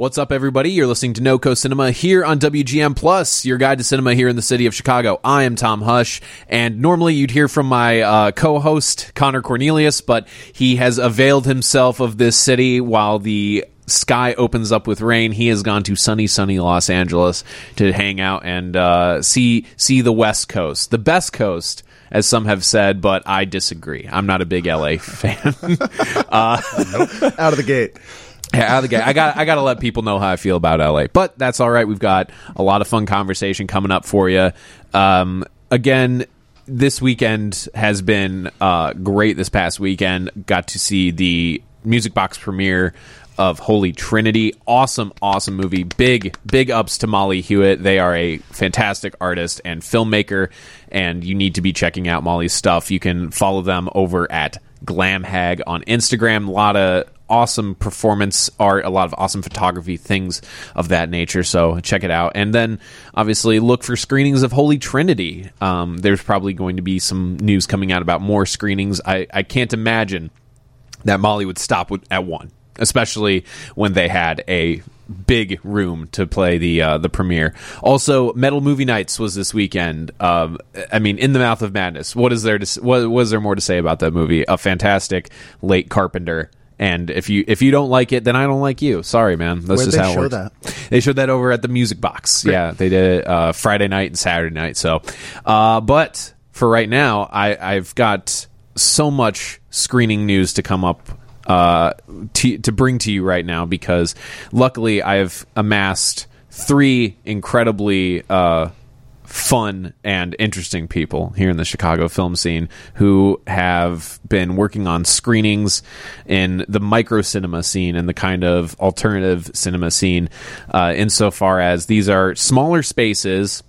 What's up, everybody? You're listening to NoCo Cinema here on WGM Plus, your guide to cinema here in the city of Chicago. I am Tom Hush, and normally you'd hear from my uh, co-host Connor Cornelius, but he has availed himself of this city while the sky opens up with rain. He has gone to sunny, sunny Los Angeles to hang out and uh, see see the West Coast, the best coast as some have said, but I disagree. I'm not a big LA fan. uh, nope. Out of the gate. Out of the gate. I got I got to let people know how I feel about LA, but that's all right. We've got a lot of fun conversation coming up for you. Um, again, this weekend has been uh, great. This past weekend, got to see the Music Box premiere of Holy Trinity. Awesome, awesome movie. Big, big ups to Molly Hewitt. They are a fantastic artist and filmmaker, and you need to be checking out Molly's stuff. You can follow them over at Glam Hag on Instagram. A lot of awesome performance art, a lot of awesome photography, things of that nature. So check it out. And then obviously look for screenings of Holy Trinity. Um, there's probably going to be some news coming out about more screenings. I, I can't imagine that Molly would stop at one, especially when they had a big room to play the uh, the premiere. Also, Metal Movie Nights was this weekend. Um, I mean, in the mouth of madness. What is there to what was there more to say about that movie? A fantastic late Carpenter and if you if you don't like it, then I don't like you. Sorry, man. That's Where'd just how it works. That? They showed that over at the Music Box. Great. Yeah, they did it uh, Friday night and Saturday night. So, uh, but for right now, I, I've got so much screening news to come up uh, to, to bring to you right now because luckily I've amassed three incredibly uh, fun and interesting people here in the Chicago film scene who have been working on screenings in the micro cinema scene and the kind of alternative cinema scene, uh, insofar as these are smaller spaces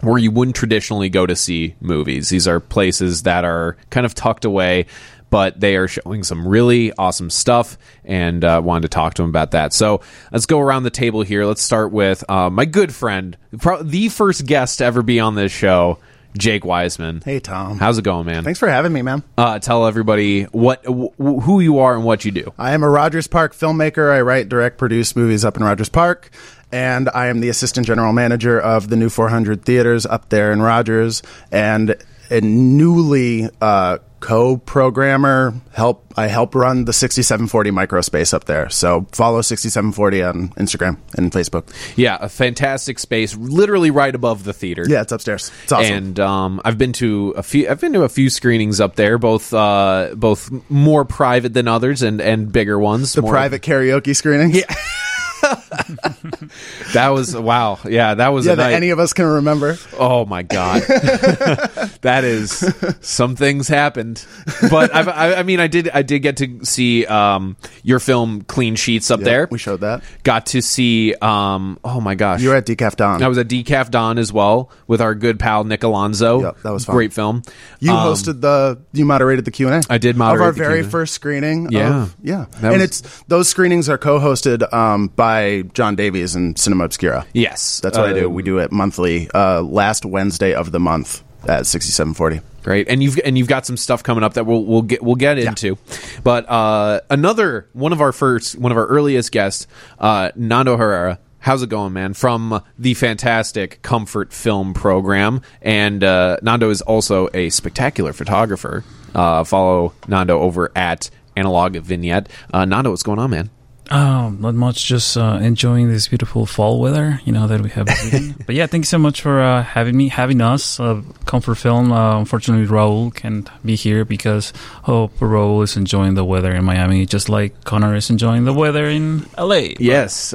where you wouldn't traditionally go to see movies. These are places that are kind of tucked away but they are showing some really awesome stuff and uh, wanted to talk to him about that. So let's go around the table here. Let's start with uh, my good friend, pro- the first guest to ever be on this show. Jake Wiseman. Hey Tom, how's it going, man? Thanks for having me, man. Uh, tell everybody what w- who you are and what you do. I am a Rogers Park filmmaker. I write, direct, produce movies up in Rogers Park, and I am the assistant general manager of the new 400 theaters up there in Rogers, and a newly uh, co-programmer. Help I help run the 6740 microspace up there. So follow 6740 on Instagram and Facebook. Yeah, a fantastic space, literally right above the theater. Yeah, it's upstairs. It's awesome. And um, I've been to a few. I've been to a few screenings up there, both uh, both more private than others and and bigger ones. The private karaoke screening. Yeah. that was wow. Yeah, that was yeah. That any of us can remember. Oh my god, that is some things happened. But I, I, mean, I did I did get to see um, your film Clean Sheets up there. We showed that. Got to see. Um, oh my gosh, you were at Decaf Dawn. I was at Decaf Dawn as well with our good pal Nick Alonso. Yep, that was fun. great film. You um, hosted the. You moderated the Q and A. I did moderate of our very Q&A. first screening. Yeah, of, yeah, that and was, it's those screenings are co-hosted um, by John Davies and Cinema Obscura. Yes, that's what uh, I do. We do it monthly, uh, last Wednesday of the month at sixty seven forty. Great, and you've and you've got some stuff coming up that we'll we'll get we'll get into, but uh, another one of our first one of our earliest guests, uh, Nando Herrera. How's it going, man? From the fantastic Comfort Film program, and uh, Nando is also a spectacular photographer. Uh, follow Nando over at Analog Vignette. Uh, Nando, what's going on, man? Oh, not much. Just uh, enjoying this beautiful fall weather, you know that we have. but yeah, thank you so much for uh, having me, having us. Uh, Comfort Film. Uh, unfortunately, Raul can't be here because oh, Raul is enjoying the weather in Miami, just like Connor is enjoying the weather in LA. Yes,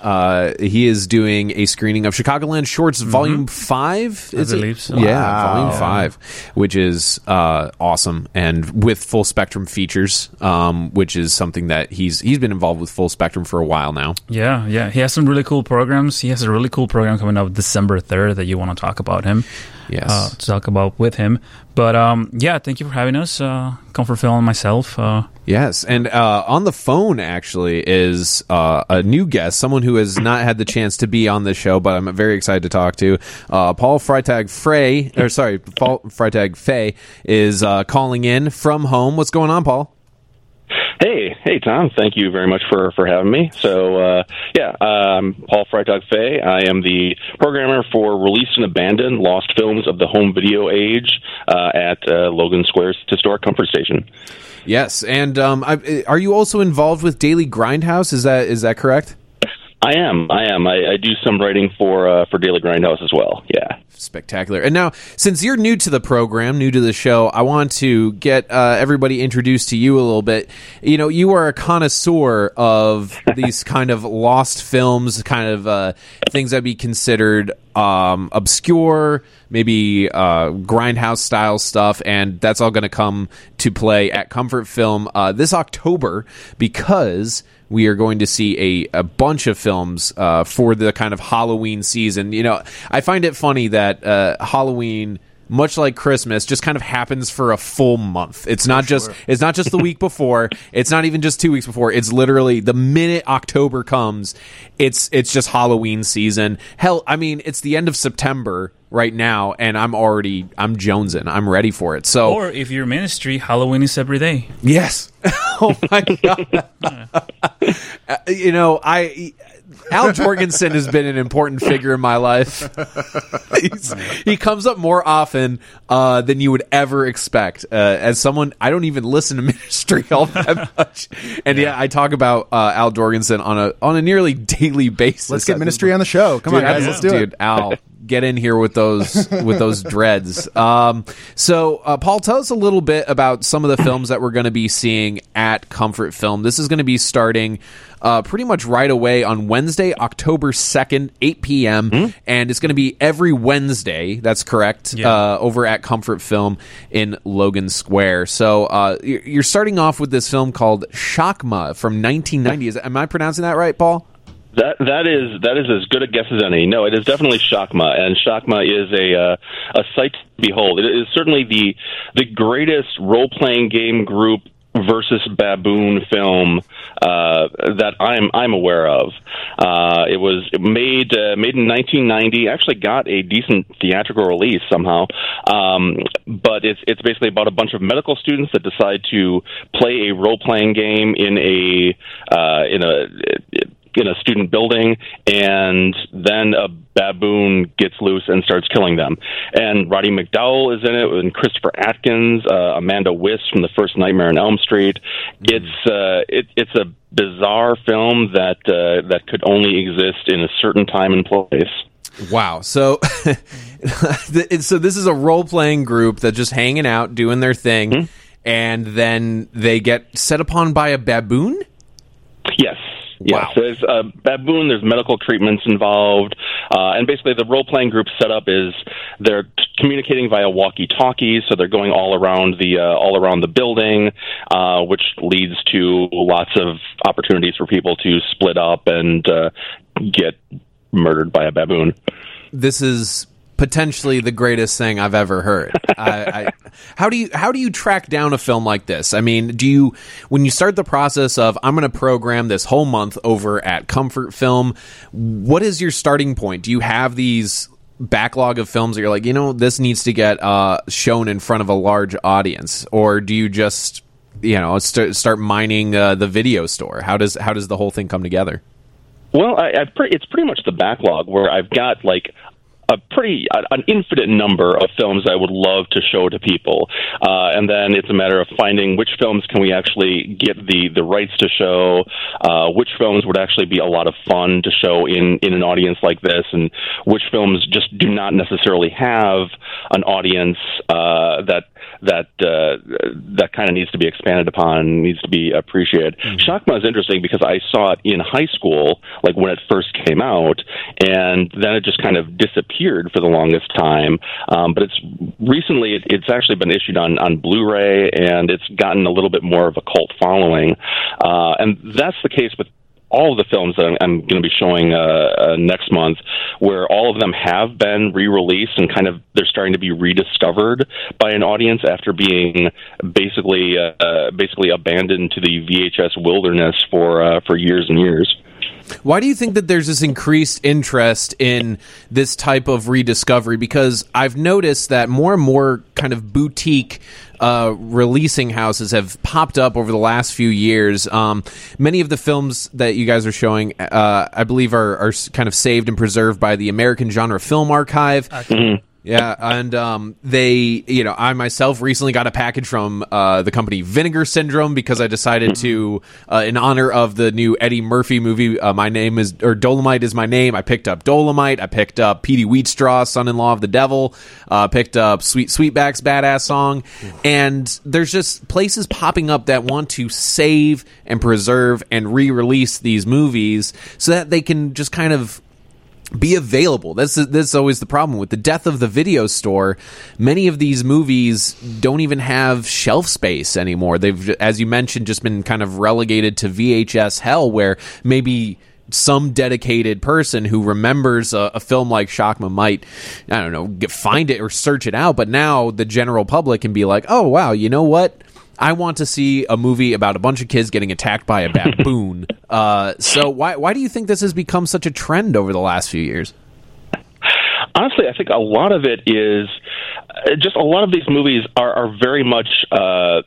uh, he is doing a screening of Chicagoland Shorts mm-hmm. Volume Five. Is I believe it? so. Yeah, wow. Volume Five, which is uh, awesome and with full spectrum features, um, which is something that he's he's been involved with full spectrum for a while now. Yeah, yeah, he has some really cool programs. He has a really cool program coming up December third that you want to talk about him yes. Uh, to talk about with him. But um, yeah, thank you for having us, uh, Comfort Film and myself. Uh, yes, and uh, on the phone actually is uh, a new guest, someone who has not had the chance to be on this show, but I'm very excited to talk to. Uh, Paul Freitag Frey, or sorry, Paul Freitag-Fey is calling in from home. What's going on, Paul? Hey, hey, Tom. Thank you very much for, for having me. So, uh, yeah, I'm Paul Freitag Fay. I am the programmer for Released and Abandoned Lost Films of the Home Video Age uh, at uh, Logan Square's Historic Comfort Station. Yes, and um, I, are you also involved with Daily Grindhouse? Is that is that correct? I am. I am. I, I do some writing for uh, for Daily Grindhouse as well. Yeah. Spectacular. And now, since you're new to the program, new to the show, I want to get uh, everybody introduced to you a little bit. You know, you are a connoisseur of these kind of lost films, kind of uh, things that be considered um, obscure, maybe uh, grindhouse style stuff, and that's all going to come to play at Comfort Film uh, this October because we are going to see a, a bunch of films uh, for the kind of Halloween season. You know, I find it funny that uh, Halloween much like Christmas, just kind of happens for a full month. It's not just it's not just the week before. It's not even just two weeks before. It's literally the minute October comes, it's it's just Halloween season. Hell, I mean, it's the end of September right now, and I'm already I'm jonesing. I'm ready for it. So, Or if you're ministry, Halloween is every day. yes, oh my god, Uh, you know I. Al Jourgensen has been an important figure in my life. He comes up more often uh, than you would ever expect. Uh, as someone, I don't even listen to ministry all that much, and yeah, I talk about uh, Al Jourgensen on a on a nearly daily basis. Let's get ministry on the show. Come Dude, on, guys, I- let's do dude, it. Al, get in here with those with those dreads. Um, so, uh, Paul, tell us a little bit about some of the films that we're going to be seeing at Comfort Film. This is going to be starting uh, pretty much right away on Wednesday, October second, eight p.m., Hmm? and it's going to be every Wednesday. That's correct. Yeah. Uh, over at Comfort Film in Logan Square. So, uh, you're you're starting off with this film called Shakma from 1990. Is am I pronouncing that right, Paul? That that is that is as good a guess as any. No, it is definitely Shakma, and Shakma is a uh, a sight to behold. It is certainly the the greatest role playing game group versus baboon film uh, that I'm I'm aware of. Uh, it was made uh, made in 1990. Actually, got a decent theatrical release somehow. Um, but it's it's basically about a bunch of medical students that decide to play a role playing game in a uh, in a in a student building, and then a baboon gets loose and starts killing them. And Roddy McDowall is in it, and Christopher Atkins, uh, Amanda Wyss from the first Nightmare on Elm Street. It's uh, it, it's a bizarre film that uh, that could only exist in a certain time and place. Wow. So, so this is a role playing group that's just hanging out, doing their thing, and then they get set upon by a baboon. Yes. Wow. there's a baboon. There's medical treatments involved, uh, and basically the role playing group setup is they're communicating via walkie talkies, so they're going all around the uh, all around the building, uh, which leads to lots of opportunities for people to split up and uh, get murdered by a baboon. This is potentially the greatest thing I've ever heard. I, I, how do you how do you track down a film like this? I mean, do you when you start the process of I'm going to program this whole month over at Comfort Film? What is your starting point? Do you have these backlog of films that you're like, you know, this needs to get uh, shown in front of a large audience, or do you just you know start, start mining uh, the video store? How does how does the whole thing come together? Well, I, I've pre- it's pretty much the backlog where I've got like a pretty an infinite number of films I would love to show to people, uh, and then it's a matter of finding which films can we actually get the the rights to show, uh, which films would actually be a lot of fun to show in in an audience like this, and which films just do not necessarily have an audience uh, that that uh, that kind of needs to be expanded upon, needs to be appreciated. Shakma is interesting because I saw it in high school, like when it first came out, and then it just kind of disappeared for the longest time. Um, but it's recently it, it's actually been issued on on Blu-ray, and it's gotten a little bit more of a cult following, uh, and that's the case with all of the films that I'm, I'm going to be showing uh, uh, next month, where all of them have been re-released and kind of they're starting to be rediscovered by an audience after being basically uh, uh, basically abandoned to the VHS wilderness for uh, for years and years. Why do you think that there's this increased interest in this type of rediscovery? Because I've noticed that more and more kind of boutique uh, releasing houses have popped up over the last few years. Um, many of the films that you guys are showing, uh, I believe, are, are kind of saved and preserved by the American Genre Film Archive. Mm-hmm. Yeah, and um, they, you know, I myself recently got a package from uh, the company Vinegar Syndrome because I decided to, uh, in honor of the new Eddie Murphy movie, uh, my name is or Dolomite is my name. I picked up Dolomite. I picked up Petey Wheatstraw, Son-in-Law of the Devil. Uh, picked up Sweet Sweetback's badass song, and there's just places popping up that want to save and preserve and re-release these movies so that they can just kind of be available. That's that's always the problem with the death of the video store. Many of these movies don't even have shelf space anymore. They've, as you mentioned, just been kind of relegated to VHS hell, where maybe some dedicated person who remembers a, a film like Shakma might, I don't know, get, find it or search it out. But now the general public can be like, oh wow, you know what? I want to see a movie about a bunch of kids getting attacked by a baboon. uh, so why why do you think this has become such a trend over the last few years? honestly, I think a lot of it is uh, just a lot of these movies are, are very much. Uh,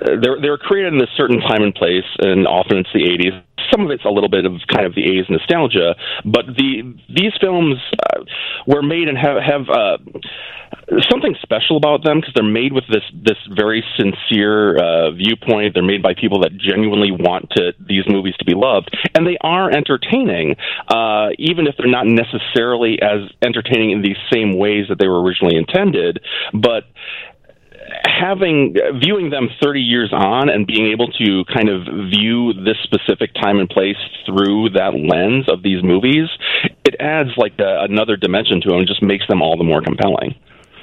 they're they're created in a certain time and place, and often it's the '80s. Some of it's a little bit of kind of the '80s nostalgia, but the these films uh, were made and have have uh, something special about them because they're made with this this very sincere uh, viewpoint. They're made by people that genuinely want to these movies to be loved, and they are entertaining, uh, even if they're not necessarily as entertaining in these same ways that they were originally intended. But having viewing them 30 years on and being able to kind of view this specific time and place through that lens of these movies it adds like a, another dimension to them and just makes them all the more compelling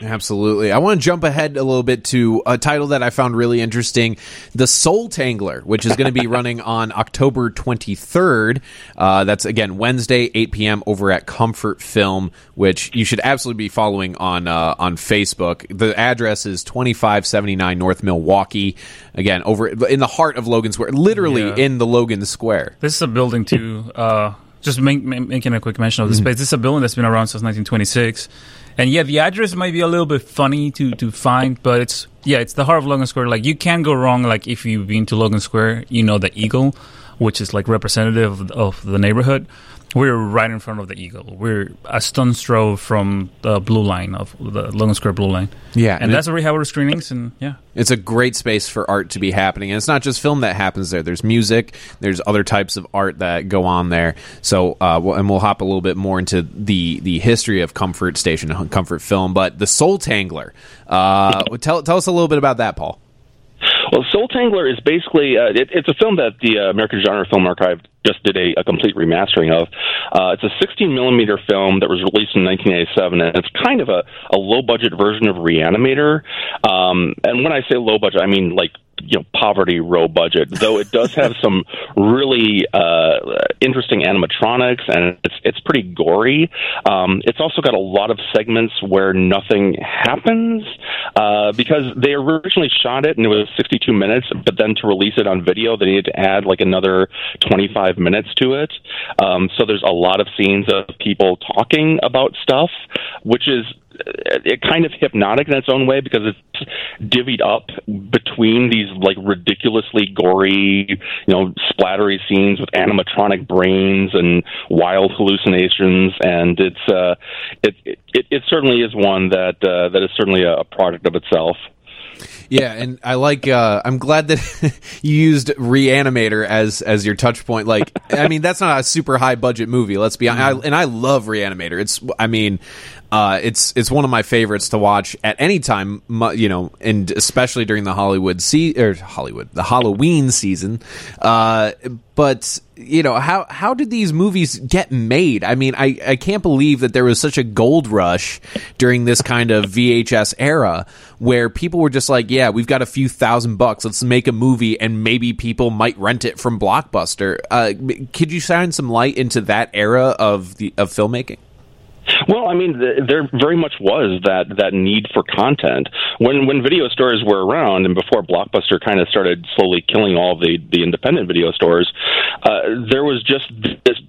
Absolutely. I want to jump ahead a little bit to a title that I found really interesting The Soul Tangler, which is going to be running on October 23rd. Uh, that's, again, Wednesday, 8 p.m. over at Comfort Film, which you should absolutely be following on, uh, on Facebook. The address is 2579 North Milwaukee. Again, over in the heart of Logan Square, literally Yeah. in the Logan Square. This is a building too. Uh, just make, ma- making a quick mention of the space. This is a building that's been around since 1926, and yeah, the address might be a little bit funny to to find, but it's yeah, it's the heart of Logan Square. Like you can't go wrong. Like if you've been to Logan Square, you know the eagle, which is like representative of, of the neighborhood. We're right in front of the eagle. We're a stone's throw from the blue line of the Logan Square blue line. Yeah, and, and that's where we have our screenings. And yeah, It's a great space for art to be happening. And it's not just film that happens there. There's music, there's other types of art that go on there. So, uh, we'll, and we'll hop a little bit more into the, the history of Comfort Station, Comfort Film. But the Soul Tangler, uh, tell, tell us a little bit about that, Paul. Well, Soul Tangler is basically uh, it, it's a film that the uh, American Genre Film Archive just did a, a complete remastering of. Uh, it's a 16 millimeter film that was released in 1987, and it's kind of a, a low budget version of Reanimator. Um, and when I say low budget, I mean like you know poverty row budget. Though it does have some really uh, interesting animatronics, and it's it's pretty gory. Um, it's also got a lot of segments where nothing happens uh, because they originally shot it and it was 62 minutes, but then to release it on video, they needed to add like another 25 minutes to it. Um, so there's a lot of scenes of people talking about stuff, which is it kind of hypnotic in its own way because it's divvied up between these like ridiculously gory, you know, splattery scenes with animatronic brains and wild hallucinations, and it's uh, it, it it certainly is one that uh, that is certainly a product of itself. Yeah, and I like. Uh, I'm glad that you used Reanimator as as your touch point. Like, I mean, that's not a super high budget movie. Let's be honest. I, and I love Reanimator. It's. I mean, uh, it's it's one of my favorites to watch at any time. You know, and especially during the Hollywood se- or Hollywood the Halloween season. Uh, but you know how how did these movies get made? I mean, I I can't believe that there was such a gold rush during this kind of VHS era where people were just like, yeah, we've got a few thousand bucks, let's make a movie, and maybe people might rent it from Blockbuster. Uh, could you shine some light into that era of the of filmmaking? Well, I mean, th there very much was that that need for content when when video stores were around, and before Blockbuster kind of started slowly killing all the the independent video stores. Uh, there was just this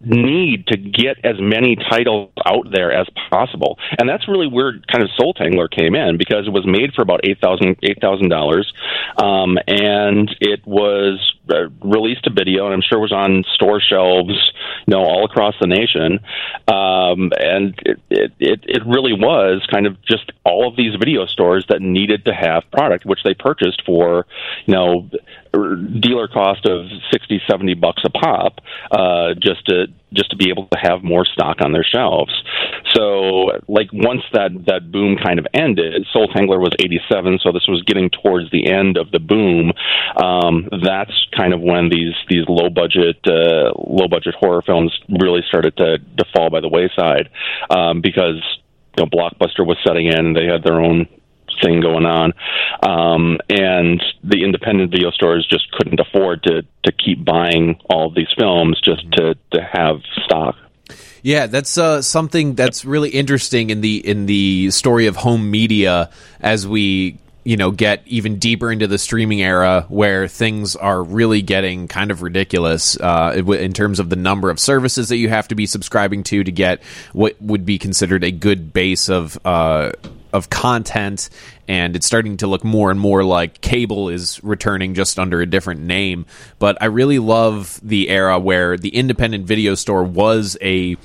need to get as many titles out there as possible, and that's really where kind of Soul Tangler came in because it was made for about eight thousand eight thousand dollars, um, and it was uh, released a video, and I'm sure was on store shelves, you know, all across the nation, um, and it, it it it really was kind of just all of these video stores that needed to have product, which they purchased for, you know, dealer cost of 60, 70 bucks a pop, uh, just to just to be able to have more stock on their shelves. So, like once that that boom kind of ended, Soul Tangler was 87, so this was getting towards the end of the boom. Um, that's kind of when these these low budget uh, low budget horror films really started to to fall by the wayside um, because you know, Blockbuster was setting in. They had their own thing going on, um, and the independent video stores just couldn't afford to to keep buying all these films just to to have stock. Yeah, that's uh, something that's really interesting in the in the story of home media as we you know get even deeper into the streaming era where things are really getting kind of ridiculous uh, in terms of the number of services that you have to be subscribing to to get what would be considered a good base of uh, of content and it's starting to look more and more like cable is returning just under a different name. But i really love the era where the independent video store was a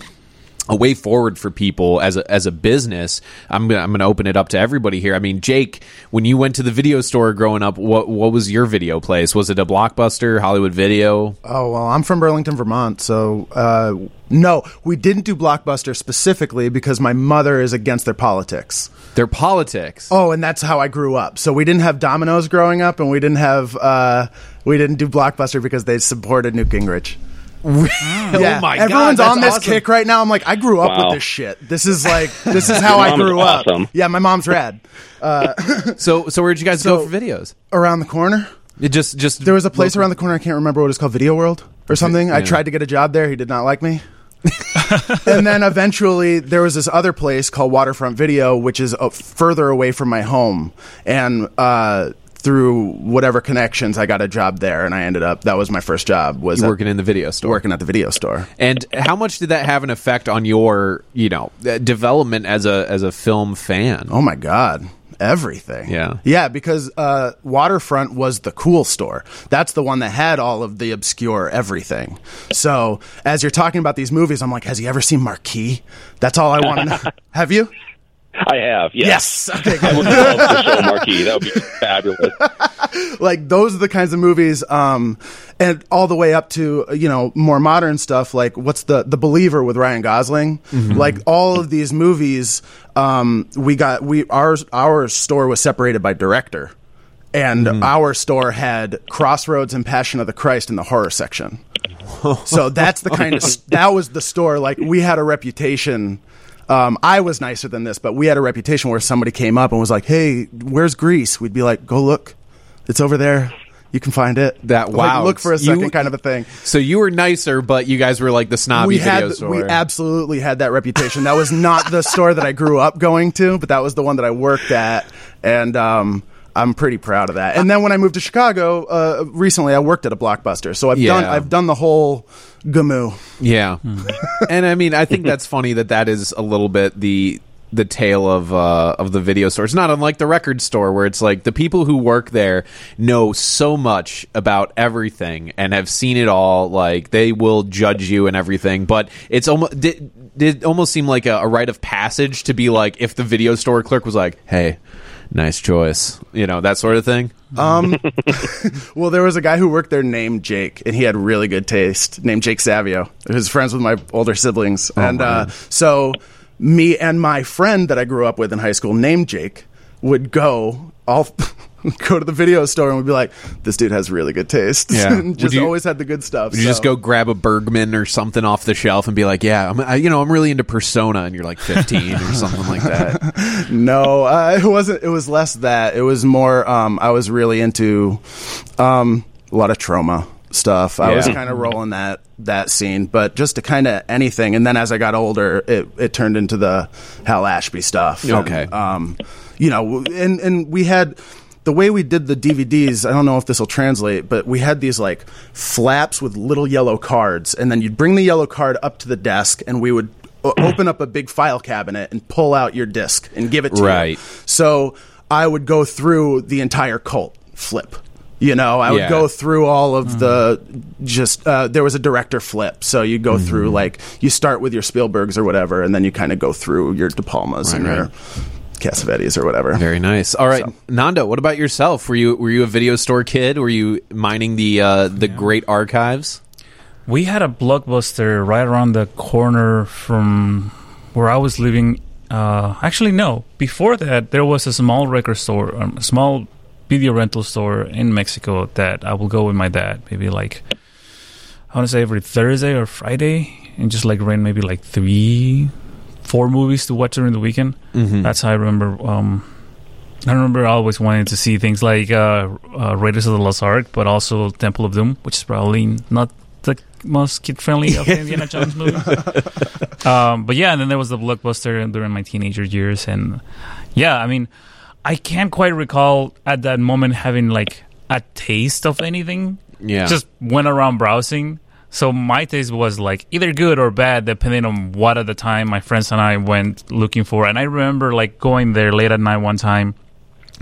a way forward for people as a, as a business. I'm gonna, I'm going to open it up to everybody here. I mean, Jake, when you went to the video store growing up, what what was your video place? Was it a Blockbuster, Hollywood Video? Oh well, I'm from Burlington, Vermont, so uh, no, we didn't do Blockbuster specifically because my mother is against their politics. Their politics. Oh, and that's how I grew up. So we didn't have Domino's growing up, and we didn't have uh, we didn't do Blockbuster because they supported Newt Gingrich. Oh my Everyone's god! on this awesome. kick right now. I'm like, I grew up Wow. with this shit. This is like, this is how I mom is grew up. Yeah, my mom's rad. So so where'd you guys So- go for videos? Around the corner, It just just there was a place around the corner. I can't remember what it's called, Video World or something. I tried to get a job there. He did not like me. and then eventually there was this other place called Waterfront Video, which is uh, further away from my home. And uh, through whatever connections, I got a job there, and I ended up. That was my first job. Was at- working in the video store. working at the video store. And how much did that have an effect on your, you know, uh, development as a as a film fan? Oh my god. Everything. Yeah. Yeah, because uh, Waterfront was the cool store. That's the one that had all of the obscure everything. So as you're talking about these movies, I'm like, has he ever seen Marquee? That's all I want to know. Have you? I have, yes. Yes. Okay, I would love to show Marquee. That would be fabulous. like those are the kinds of movies um and all the way up to uh, you know more modern stuff like what's the the believer with ryan gosling like all of these movies um we got we our our store was separated by director and our store had crossroads and passion of the christ in the horror section so that's the kind of that was the store like we had a reputation um, I was nicer than this, but we had a reputation where somebody came up and was like, "Hey, where's Grease?" We'd be like, "Go look, it's over there. You can find it." That- Like, wow. look for a You- second, kind of a thing. So you were nicer, but you guys were like the snobby We video had, store. we absolutely had that reputation. That was not the store that I grew up going to, but that was the one that I worked at, and um, I'm pretty proud of that. And then when I moved to Chicago uh, recently, I worked at a Blockbuster, so I've done I've done the whole gamoo. Yeah, and I mean, I think that's funny that that is a little bit the the tale of uh, of the video store. It's not unlike the record store where it's like the people who work there know so much about everything and have seen it all. Like they will judge you and everything, but it's almost did, did almost seem like a, a rite of passage to be like if the video store clerk was like, "Hey." Nice choice, you know that sort of thing. Um, Well, there was a guy who worked there named Jake, and he had really good taste. Named Jake Savio. He was friends with my older siblings, and uh, so me and my friend that I grew up with in high school, named Jake, would go all go to the video store and we'd be like, "This dude has really good taste." Yeah. just you- always had the good stuff. You just go grab a Bergman or something off the shelf and be like, "Yeah, I'm, I, you know, I'm really into Persona," and you're like 15 or something like that. No, uh, it wasn't. It was less that. It was more. Um, I was really into um, a lot of Troma stuff. I was kind of rolling that that scene, but just to kind of anything. And then as I got older, it it turned into the Hal Ashby stuff. And, Okay. um, you know, and and we had the way we did the DVDs, I don't know if this will translate, but we had these like flaps with little yellow cards, and then you'd bring the yellow card up to the desk, and we would o- open up a big file cabinet and pull out your disc and give it to you. Right. So I would go through the entire cult flip. You know, I would Yeah. go through all of the just. Uh, there was a director flip, so you go Mm-hmm. through like you start with your Spielbergs or whatever, and then you kind of go through your De Palmas and your. Cassavetes or whatever. Very nice. All right, So- Nando. What about yourself? Were you were you a video store kid? Were you mining the uh, the great archives? We had a blockbuster right around the corner from where I was living. Uh, actually, no. Before that, there was a small record store, um, a small video rental store in Mexico that I will go with my dad. Maybe like I want to say every Thursday or Friday, and just like rent maybe like three, four movies to watch during the weekend. Mm-hmm. That's how I remember. Um, I remember always wanting to see things like uh, uh, Raiders of the Lost Ark, but also Temple of Doom, which is probably not the most kid friendly of the Indiana Jones movies. um, but yeah, and then there was the blockbuster during my teenager years, and yeah, I mean, I can't quite recall at that moment having like a taste of anything. Yeah. Just went around browsing. So my taste was like either good or bad, depending on what at the time my friends and I went looking for. And I remember like going there late at night one time,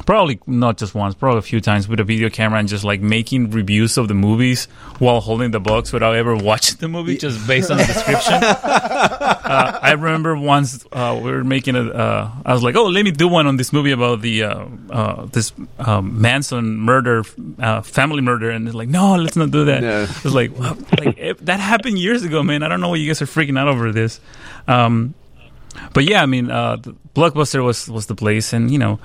probably not just once, probably a few times with a video camera and just like making reviews of the movies while holding the box without ever watching the movie, just based on the description. uh, I remember once uh, we were making a. Uh, I was like, "Oh, let me do one on this movie about the uh, uh, this um, Manson murder, uh, family murder," and it's like, "No, let's not do that." No. It was like, well, like it, that happened years ago, man. I don't know why you guys are freaking out over this. Um, but yeah, I mean, uh, the Blockbuster was was the place, and you know,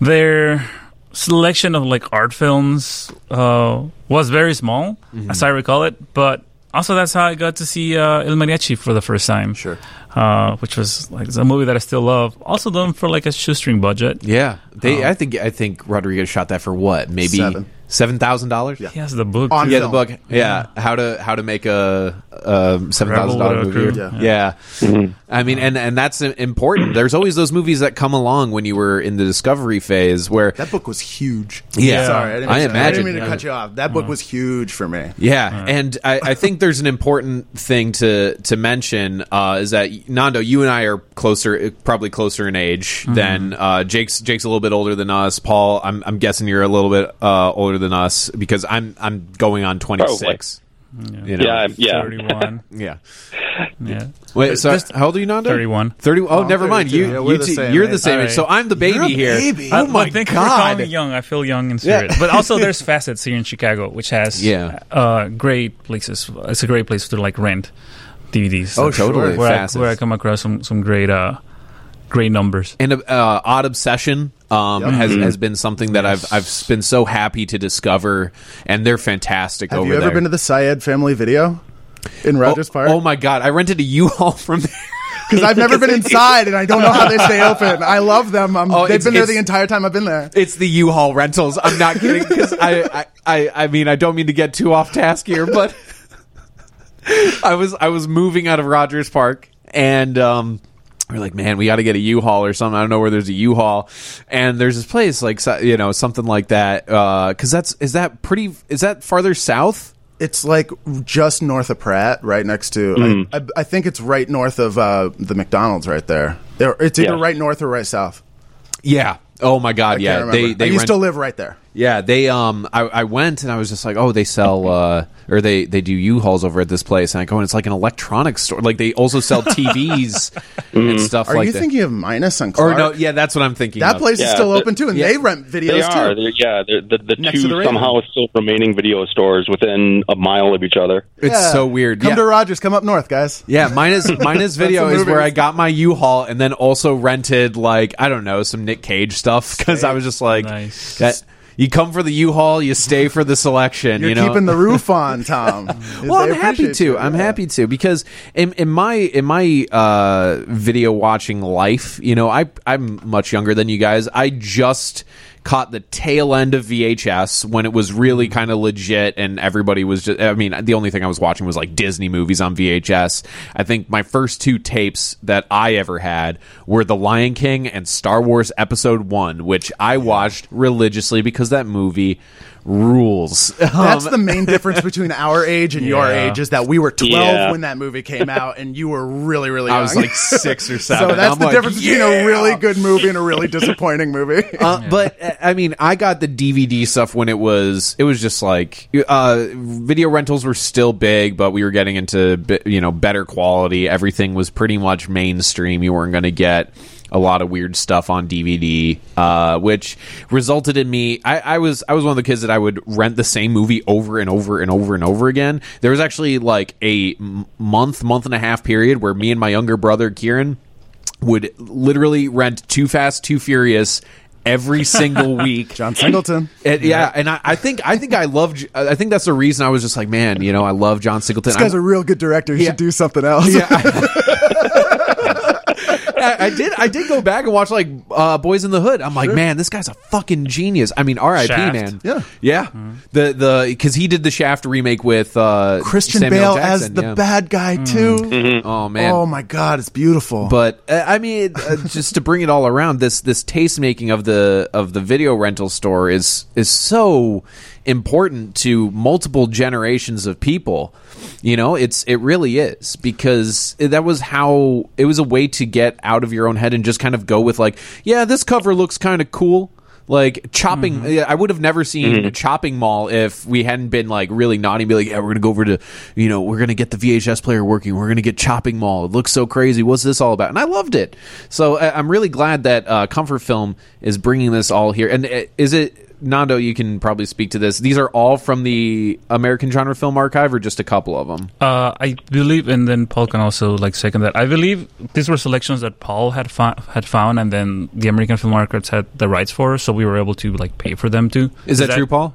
their selection of like art films uh, was very small, as I recall it. But also, that's how I got to see uh, El Mariachi for the first time. Sure. uh, which was like it's a movie that I still love. Also done for like a shoestring budget. yeah. They. Oh. I think. I think Rodriguez shot that for what? Maybe Seven. Seven thousand dollars. Yeah. He has the book. On too. Yeah, the film. book. Yeah, how to how to make a, a seven thousand dollar Rebel movie. Without a Crew. Yeah, Yeah. I mean, and and that's important. There's always those movies that come along when you were in the discovery phase, where That book was huge. Yeah. Sorry, I didn't, I mean to- I imagine. didn't mean to Yeah. cut you off. That book was huge for me. Yeah, and I, I think there's an important thing to to mention uh, is that Nando, you and I are closer, probably closer in age than uh, Jake's. Jake's a little bit older than us. Paul, I'm, I'm guessing you're a little bit uh, older than us because I'm I'm going on 26. You know? Yeah, yeah. Thirty-one. yeah. yeah, Wait, so how old are you, Nando? 31. 30. Oh, Oh, never mind. You, Yeah, we're you the two- same you're age. the same age. Alright. So I'm the baby You're a here. baby. Oh my well, thank you for me young. I feel young in Yeah. spirit. but also, there's facets here in Chicago, which has Yeah. uh, great places. It's a great place to like rent DVDs. Oh, totally. where I, where I come across some some great uh, great numbers. and uh, odd obsession um, Yep. has has been something that I've I've been so happy to discover, and they're fantastic Have over you ever there. been to the Syed family video in oh, Rogers Park? oh my god! I rented a U-Haul from there. Because I've never been inside and I don't know how they stay open. I love them. I'm, Oh, they've been there the entire time I've been there. It's the U-Haul rentals. I'm not kidding because I, I, I, I mean I don't mean to get too off task here, but I was I was moving out of Rogers Park and um we're like, man, we got to get a U-Haul or something. I don't know where there's a U-Haul, and there's this place like you know something like that. Because that's is that pretty? Is that farther south? It's like just north of Pratt, right next to. Mm. I, I, I think it's right north of uh, the McDonald's, right there. There- It's either Yeah. right north or right south. Yeah. Oh my God. I yeah. They remember. they I used rent- to live right there. Yeah, they um I, I went and I was just like, oh, they sell uh or they they do U-Hauls over at this place and I go and it's like an electronics store. Like they also sell TVs and stuff Are like you that. thinking of Minus on or no, yeah, that's what I'm thinking. that of. place is Yeah, still but- open too, and yeah. they rent videos They are. too. They're, yeah, they're, the the Next to two the Raven. somehow still remaining video stores within a mile of each other. It's Yeah. so weird. Come yeah. to Rogers. Come up north, guys. yeah, minus minus video the is where movies. I got my U-Haul and then also rented like I don't know some Nick Cage stuff because I was just like, Nice. that, you come for the U-Haul, you stay for the selection. You're you know? keeping the roof on, Tom. well, I'm happy to. you. I'm Yeah. happy to because in, in my in my uh, video watching life, you know, I I'm much younger than you guys. I just caught the tail end of VHS when it was really mm-hmm. kind of legit and everybody was just I mean the only thing I was watching was like Disney movies on VHS. I think my first two tapes that I ever had were The Lion King and Star Wars episode 1 which I watched religiously because that movie rules. That's Um, the main difference between our age and your age is that we were 12 Yeah. when that movie came out and you were really, really I was like 6 or 7. so that's I'm the like, difference between a really good movie and a really disappointing movie. Uh, But uh, I mean, I got the DVD stuff when it was it was just like uh, video rentals were still big, but we were getting into you know better quality. Everything was pretty much mainstream. You weren't going to get a lot of weird stuff on DVD, uh, which resulted in me. I, I was I was one of the kids that I would rent the same movie over and over and over and over again. There was actually like a month, month and a half period where me and my younger brother Kieran would literally rent Too Fast, Too Furious every single week. John Singleton. And, yeah, and I, I think I think I loved. I think that's the reason I was just like, man, you know, I love John Singleton. This guy's I'm- a real good director. He Yeah. should do something else. yeah. I, I did. I did go back and watch like uh, Boys in the Hood. I'm like, man, this guy's a fucking genius. I mean, R.I.P. Shaft. Man. Yeah. yeah. The the because he did the Shaft remake with uh, Christian Samuel Bale as the yeah. bad guy, too. Oh man. Oh, my God. It's beautiful. But uh, I mean, uh, just to bring it all around, this this taste making of the of the video rental store is is so important to multiple generations of people. You know, it's it really is because that was how it was a way to get out of your own head and just kind of go with like, yeah, this cover looks kind of cool. Like chopping, yeah, I would have never seen Chopping Mall if we hadn't been like really naughty. And be like, yeah, we're gonna go over to, you know, we're gonna get the VHS player working. We're gonna get Chopping Mall. It looks so crazy. What's this all about? And I loved it. So I- I'm really glad that uh, Comfort Film is bringing this all here. And uh, is it Nando? You can probably speak to this. These are all from the American Genre Film Archive, or just a couple of them? Uh, I believe, and then Paul can also like second that. I believe these were selections that Paul had fo- had found, and then the American Film Archives had the rights for, so we were able to like pay for them too. Is, that, true, Paul?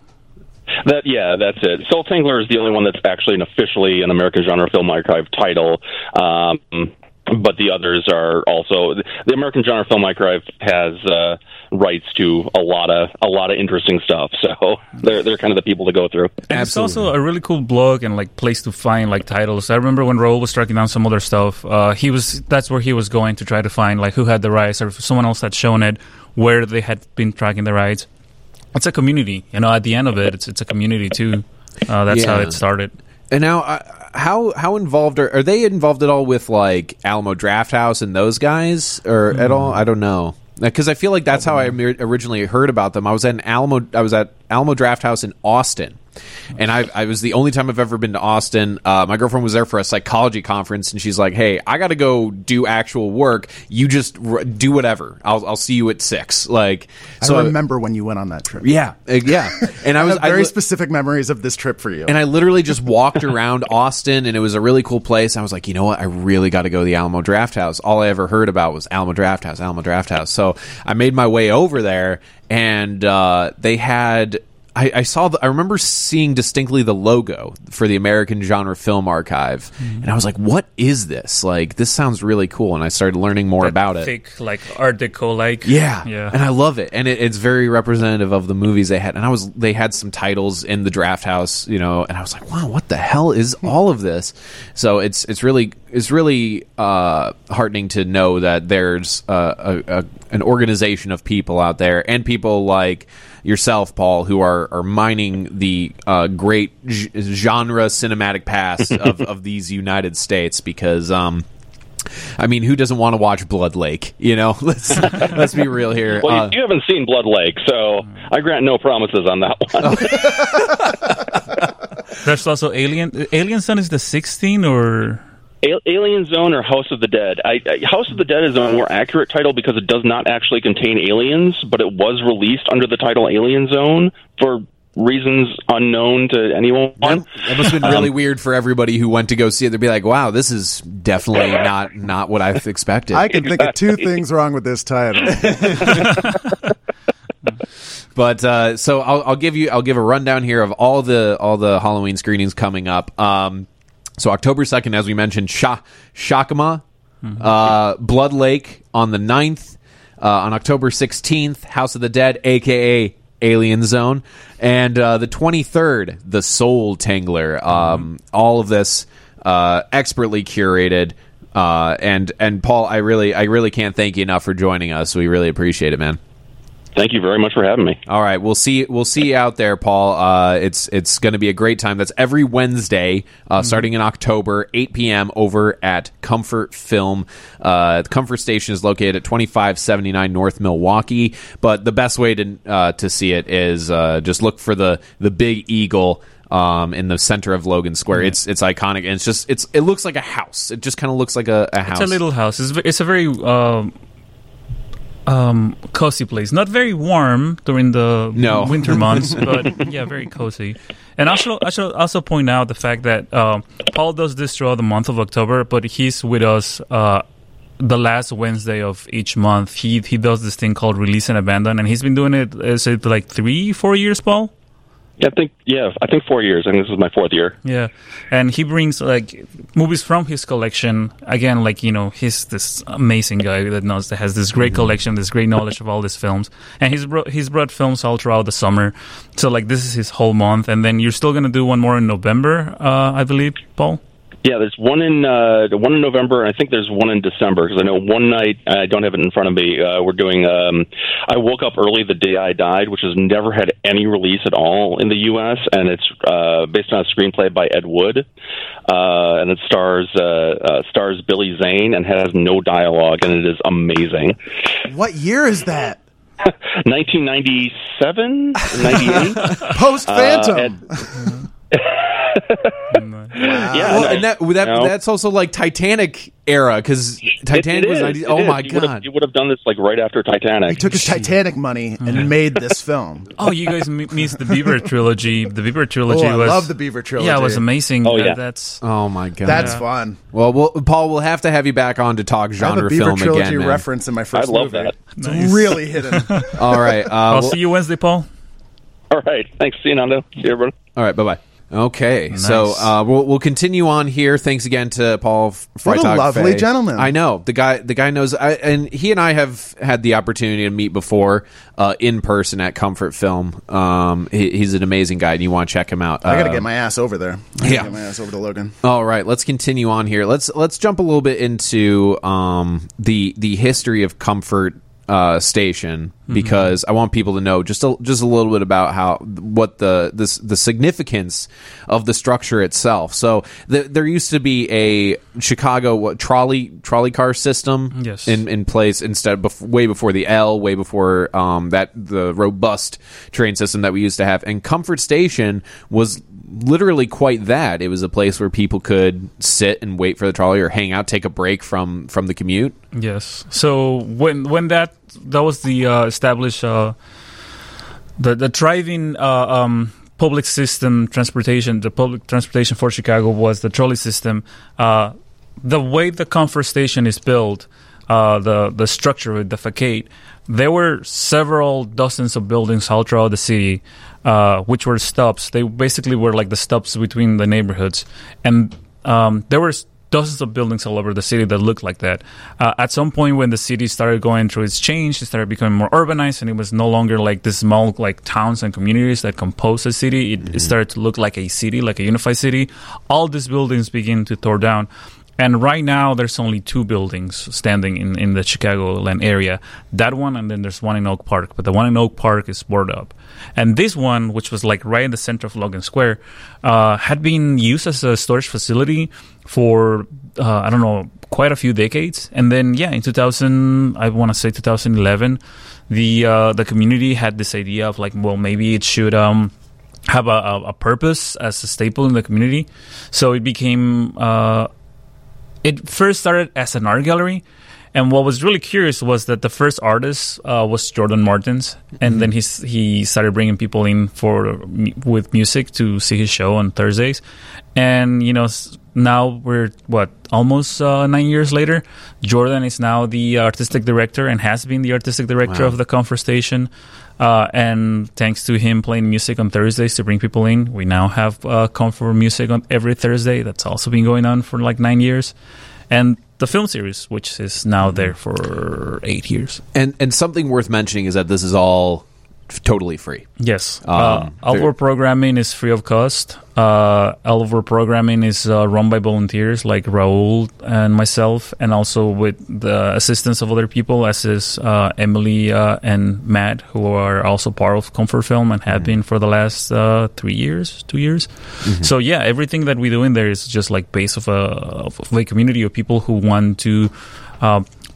That yeah, that's it. Soul Tangler is the only one that's actually an officially an American Genre Film Archive title. Um, but the others are also the American Genre Film Archive has uh, rights to a lot of a lot of interesting stuff. So they're they're kind of the people to go through. And it's also a really cool blog and like place to find like titles. I remember when Raul was tracking down some other stuff. Uh, he was that's where he was going to try to find like who had the rights or if someone else had shown it, where they had been tracking the rights. It's a community, you know. At the end of it, it's it's a community too. Uh, that's how it started. And now, uh, how how involved are are they involved at all with like Alamo Draft House and those guys, or at all? I don't know uh, because I feel like that's how I originally heard about them. I was at an Alamo. I was at Alamo Draft House in Austin, and I, I was the only time I've ever been to Austin. Uh, my girlfriend was there for a psychology conference, and she's like, "Hey, I got to go do actual work. You just r- do whatever. I'll I'll see you at six. Like, so I remember when you went on that trip. yeah, uh, yeah. And I I was very li- specific memories of this trip for you. and I literally just walked around Austin, and it was a really cool place. I was like, you know what? I really got to go to the Alamo Draft House. All I ever heard about was Alamo Draft House, Alamo Draft House. So I made my way over there, and uh, they had. I, I saw. The, I remember seeing distinctly the logo for the American Genre Film Archive, and I was like, "What is this? Like, this sounds really cool." And I started learning more about it. Thick, like Art Deco, like Yeah, yeah. and I love it, and it, it's very representative of the movies they had. And I was, they had some titles in the draft house, you know, and I was like, wow, what the hell is all of this? So it's it's really it's really uh, heartening to know that there's uh, a, a an organization of people out there, and people like yourself, Paul, who are are mining the uh, great g- genre cinematic past of, of these United States because. Um, I mean, who doesn't want to watch Blood Lake? You know, let's let's be real here. Well, Uh, you, you haven't seen Blood Lake, so I grant no promises on that one. There's also Alien. Alien Zone is the 16 or A- Alien Zone or House of the Dead. I, I, House of the Dead is a more accurate title because it does not actually contain aliens, but it was released under the title Alien Zone for reasons unknown to anyone. that, that must have been really weird for everybody who went to go see it. They'd be like, "Wow, this is definitely not not what I've expected." I can think of two things wrong with this title. But uh, so I'll, I'll give you I'll give a rundown here of all the all the Halloween screenings coming up. Um, so October second, as we mentioned, Sha- Shakama, uh, Blood Lake on the 9th. Uh, on October 16th, House of the Dead, aka Alien Zone, and uh, the 23rd, The Soul Tangler. Um, all of this uh, expertly curated. Uh, and and Paul, I really I really can't thank you enough for joining us. We really appreciate it, man. Thank you very much for having me. All right, we'll see. We'll see you out there, Paul. Uh, it's it's going to be a great time. That's every Wednesday, uh, starting in October, 8 p.m. over at Comfort Film. Uh, the Comfort Station is located at 2579 North Milwaukee. But the best way to uh, to see it is uh, just look for the the big eagle. Um, in the center of Logan Square, it's it's iconic, and it's just it's it looks like a house. It just kind of looks like a, a house. It's a little house. It's, it's a very um, um, cozy place. Not very warm during the No. winter months, but yeah, very cozy. And I should, I should also point out the fact that um, Paul does this throughout the month of October, but he's with us uh, the last Wednesday of each month. He he does this thing called Release and Abandon, and he's been doing it. Is it like three, four years, Paul? I think yeah, I think four years. I think this is my fourth year. Yeah, and he brings like movies from his collection. Again, like you know, he's this amazing guy that knows that has this great collection, this great knowledge of all these films, and he's brought he's brought films all throughout the summer. So like this is his whole month, and then you're still gonna do one more in November, uh, I believe, Paul. Yeah, there's one in uh, one in November, and I think there's one in December because I know one night I don't have it in front of me. Uh, we're doing. Um, I woke up early the day I died, which has never had any release at all in the U.S. and it's uh, based on a screenplay by Ed Wood, uh, and it stars uh, uh, stars Billy Zane and has no dialogue, and it is amazing. What year is that? 1997, 98. Post Phantom. and- Yeah, Well, and and that, that you know? that's also like Titanic era because Titanic It- it was is, 90, oh is. my You would have- god You would have done this like right after Titanic. he took his Titanic money and made this film. Oh, you guys m- missed the Beaver trilogy. The Beaver Oh, trilogy I was love the Beaver trilogy. yeah, it was amazing. Oh, Uh, yeah. that's oh my god That's Yeah. fun. well, we'll Paul we'll have to have you back on to talk I have a genre Beaver film trilogy again man. reference in my first I love movie. that. It's Nice. really hidden. all right uh, I'll well- see you Wednesday, Paul. All right. Thanks. See you, Nando. See you, everybody. all right bye bye okay so uh, we'll we'll continue on here thanks again to Paul F- What a lovely Fey. gentleman. I know the guy the guy knows I, and he and I have had the opportunity to meet before uh, in person at Comfort Film um, he, he's an amazing guy and you want to check him out I got to Uh, get my ass over there. I yeah. get my ass over to Logan. All right, let's continue on here. Let's let's jump a little bit into um, the the history of Comfort uh, Station because I want people to know just a, just a little bit about how what the this the significance of the structure itself. So th- there used to be a Chicago what, trolley trolley car system Yes. in in place instead bef- way before the L, way before um, that the robust train system that we used to have. And Comfort Station was literally quite that. It was a place where people could sit and wait for the trolley or hang out, take a break from from the commute. Yes. So when when that that was the uh, established uh, the the driving uh, um, public system transportation, the public transportation for Chicago was the trolley system. Uh, the way the comfort station is built, uh, the the structure with the facade, there were several dozens of buildings all throughout the city, uh, which were stops. They basically were like the stops between the neighborhoods, and um, there were dozens of buildings all over the city that looked like that. Uh, at some point, when the city started going through its change, it started becoming more urbanized, and it was no longer like the small like towns and communities that compose a city. It, it started to look like a city, like a unified city. All these buildings begin to tore down. And right now, there's only two buildings standing in, in the Chicagoland area. That one, and then there's one in Oak Park. But the one in Oak Park is boarded up. And this one, which was like right in the center of Logan Square, uh, had been used as a storage facility for, uh, I don't know, quite a few decades. And then, yeah, in 2000, I want to say 2011, the, uh, the community had this idea of like, well, maybe it should, um, have a, a, purpose as a staple in the community. So it became, uh, it first started as an art gallery. And what was really curious was that the first artist uh, was Jordan Martins, and then he's, he started bringing people in for with music to see his show on Thursdays. And you know, now we're what almost uh, nine years later. Jordan is now the artistic director and has been the artistic director Wow. of the Comfort Station. Uh, and thanks to him playing music on Thursdays to bring people in, we now have uh, Comfort music on every Thursday. That's also been going on for like nine years. And the film series, which is now there for eight years. And and something worth mentioning is that this is all totally free. Yes, Um, uh, our programming is free of cost. Uh, all of our programming is uh, run by volunteers like Raul and myself, and also with the assistance of other people, as is uh, Emily uh, and Matt, who are also part of Comfort Film and have been for the last uh, three years, two years. So yeah, everything that we do in there is just like base of a of a community of people who want to.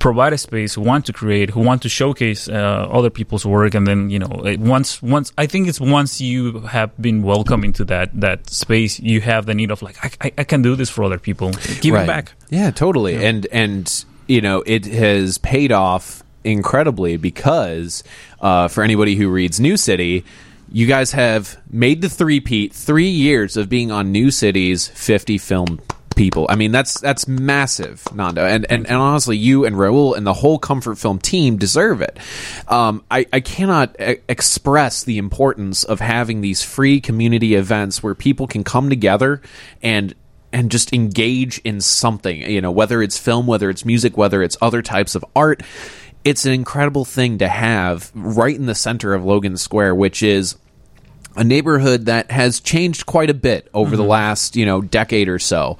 Provide a space who want to create who want to showcase uh, other people's work and then you know once once i think it's once you have been welcome into that that space you have the need of like i, I, I can do this for other people give Right. it back Yeah, totally. And and you know, it has paid off incredibly because uh, for anybody who reads Newcity, you guys have made the three-peat, three years of being on Newcity's 50 film people. I mean, that's that's massive, Nando. And and, and honestly, you and Raul and the whole Comfort Film team deserve it. Um, I, I cannot e- express the importance of having these free community events where people can come together and and just engage in something, you know, whether it's film, whether it's music, whether it's other types of art. It's an incredible thing to have right in the center of Logan Square, which is a neighborhood that has changed quite a bit over the last you know decade or so.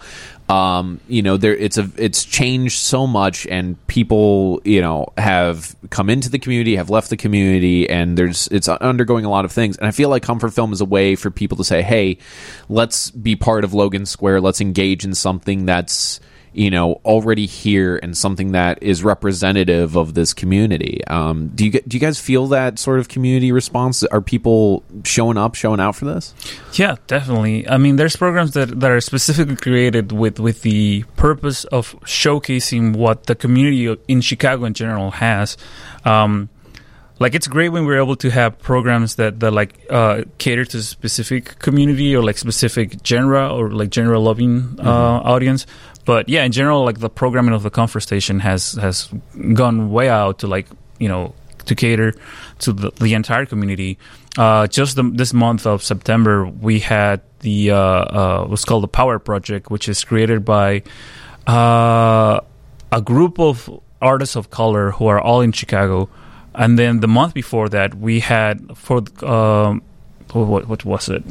Um, you know, there it's a it's changed so much, and people you know have come into the community, have left the community, and there's it's undergoing a lot of things. And I feel like Comfort Film is a way for people to say, "Hey, let's be part of Logan Square. Let's engage in something that's." You know already here and something that is representative of this community. Um, do you get- do you guys feel that sort of community response? Are people showing up, showing out for this? Yeah, definitely. I mean, there's programs that, that are specifically created with, with the purpose of showcasing what the community in Chicago in general has. Um, like it's great when we're able to have programs that, that like uh, cater to a specific community or like specific genre or like general loving uh, audience. But yeah, in general, like the programming of the comfort station has has gone way out to like you know to cater to the, the entire community. Uh, just the, this month of September, we had the uh, uh, what's called the Power Project, which is created by uh, a group of artists of color who are all in Chicago. And then the month before that, we had for um, what what was it?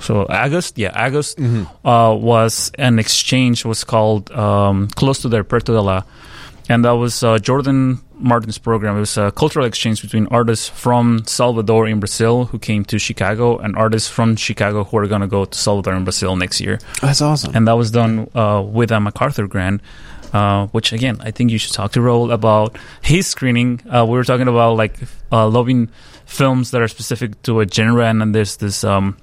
So August, yeah, August uh, was an exchange was called um, close to the Puerto de la, and that was uh, Jordan Martin's program. It was a cultural exchange between artists from Salvador in Brazil who came to Chicago and artists from Chicago who are going to go to Salvador in Brazil next year That's awesome. and that was done uh, with a MacArthur grant. Uh, which again, I think you should talk to Raul about his screening. Uh, we were talking about like uh, loving films that are specific to a genre, and then there's this um,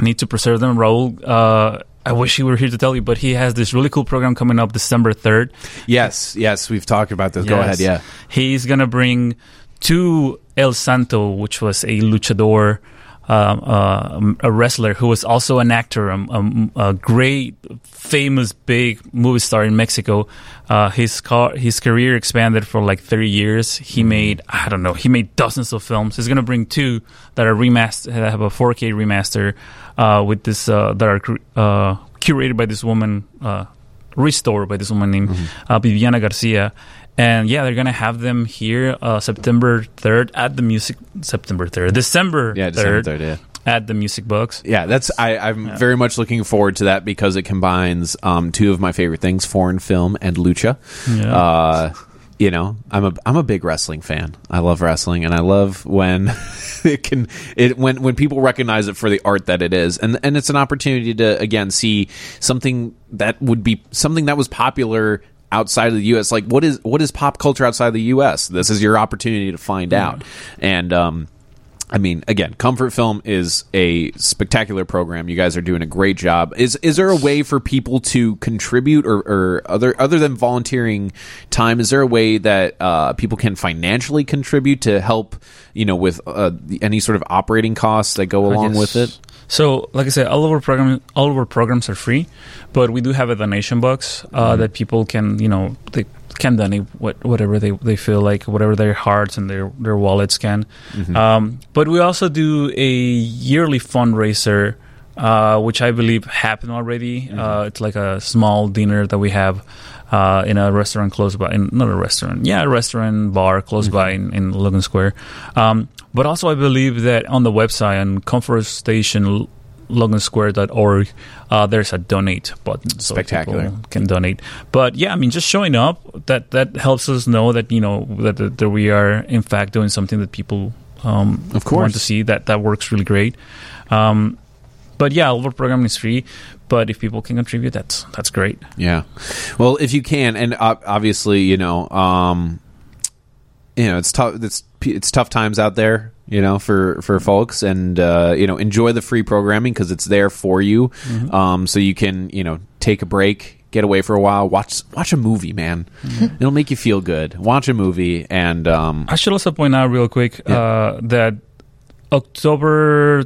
need to preserve them. Raul, uh, I wish he were here to tell you, but he has this really cool program coming up December third. yes, yes, we've talked about this. Go ahead. Yeah. He's gonna bring to El Santo, which was a luchador, uh, a wrestler who was also an actor, um, a, a great, famous, big movie star in Mexico. Uh, his car, his career expanded for like thirty years. He made, I don't know, he made dozens of films. He's gonna bring two that are remastered, that have a 4K remaster uh, with this uh, that are uh, curated by this woman. Restored by this woman named uh, Viviana Garcia. And yeah, they're gonna have them here uh, September third at the music. September third, December Yeah, December third yeah. at the Music Box. Yeah, that's I, I'm very much looking forward to that because it combines um, two of my favorite things: foreign film and lucha. Yeah. Uh, you know, I'm a I'm a big wrestling fan. I love wrestling, and I love when it can it when when people recognize it for the art that it is, and and it's an opportunity to again see something that would be something that was popular outside of the U.S. Like what is what is pop culture outside of the U.S. This is your opportunity to find out, and um, I mean, again, Comfort Film is a spectacular program. You guys are doing a great job. Is is there a way for people to contribute, or, or other other than volunteering time? Is there a way that uh, people can financially contribute to help, you know, with uh, any sort of operating costs that go along with it? So, like I said, all of our program, all of our programs are free, but we do have a donation box uh, Mm-hmm. that people can, you know, they can donate what, whatever they, they feel like, whatever their hearts and their their wallets can. Mm-hmm. Um, but we also do a yearly fundraiser uh, which I believe happened already. Uh, it's like a small dinner that we have uh, in a restaurant close by. In, not a restaurant, yeah, a restaurant bar close by in, in Logan Square. Um, but also, I believe that on the website on Comfort Station logansquare.org uh, there's a donate button so Spectacular. people can donate but yeah i mean just showing up that that helps us know that you know that, that, that we are in fact doing something that people um, Of course. want to see that that works really great um, but yeah all of our programming is free but if people can contribute that's that's great Yeah. Well, if you can, and obviously, you know, um, you know, it's tough. It's it's tough times out there, you know, for for folks, and uh, you know, enjoy the free programming because it's there for you, um, so you can, you know, take a break, get away for a while, watch watch a movie, man. It'll make you feel good. Watch a movie, and um, I should also point out real quick uh, that October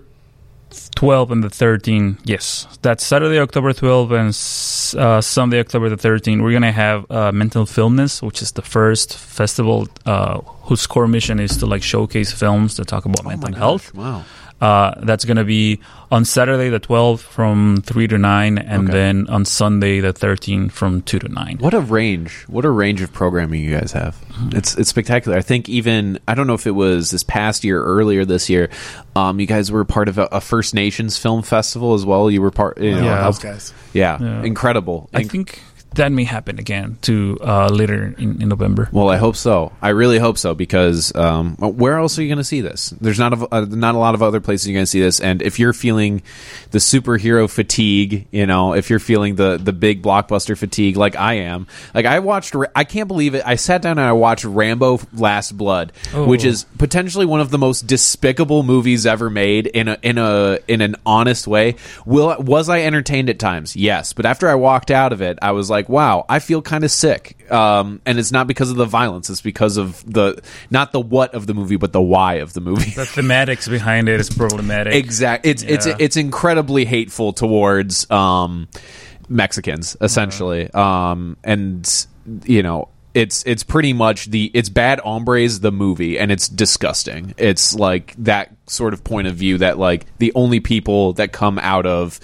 12 and the 13th, yes, that's Saturday, October 12 and uh, Sunday, October the 13th. We're going to have uh, Mental Filmness, which is the first festival uh, whose core mission is to like showcase films that talk about mental health. wow. Uh, that's going to be on Saturday the 12th from 3 to 9, and Okay. then on Sunday the 13th from 2 to 9. What a range! What a range of programming you guys have. It's it's spectacular. I think even I don't know if it was this past year, or earlier this year. Um, you guys were part of a, a First Nations film festival as well. You were part. You know, Yeah. those guys. yeah, Yeah. incredible. I Inc- think that may happen again to uh, later in, in November. Well, I hope so. I really hope so because um, where else are you going to see this? There's not a, uh, not a lot of other places you're going to see this. And if you're feeling the superhero fatigue, you know, if you're feeling the the big blockbuster fatigue, like I am, like I watched, I can't believe it. I sat down and I watched Rambo: Last Blood, Oh. which is potentially one of the most despicable movies ever made in a in a in an honest way. Will was I entertained at times? Yes, but after I walked out of it, I was like, wow, I feel kind of sick. Um, and it's not because of the violence; it's because of the not the what of the movie, but the why of the movie. The thematics behind it is problematic. Exactly. It's it's Yeah. it's incredibly hateful towards um, Mexicans, essentially. Um, and you know, it's it's pretty much the it's bad hombres the movie, and it's disgusting. It's like that sort of point of view that like the only people that come out of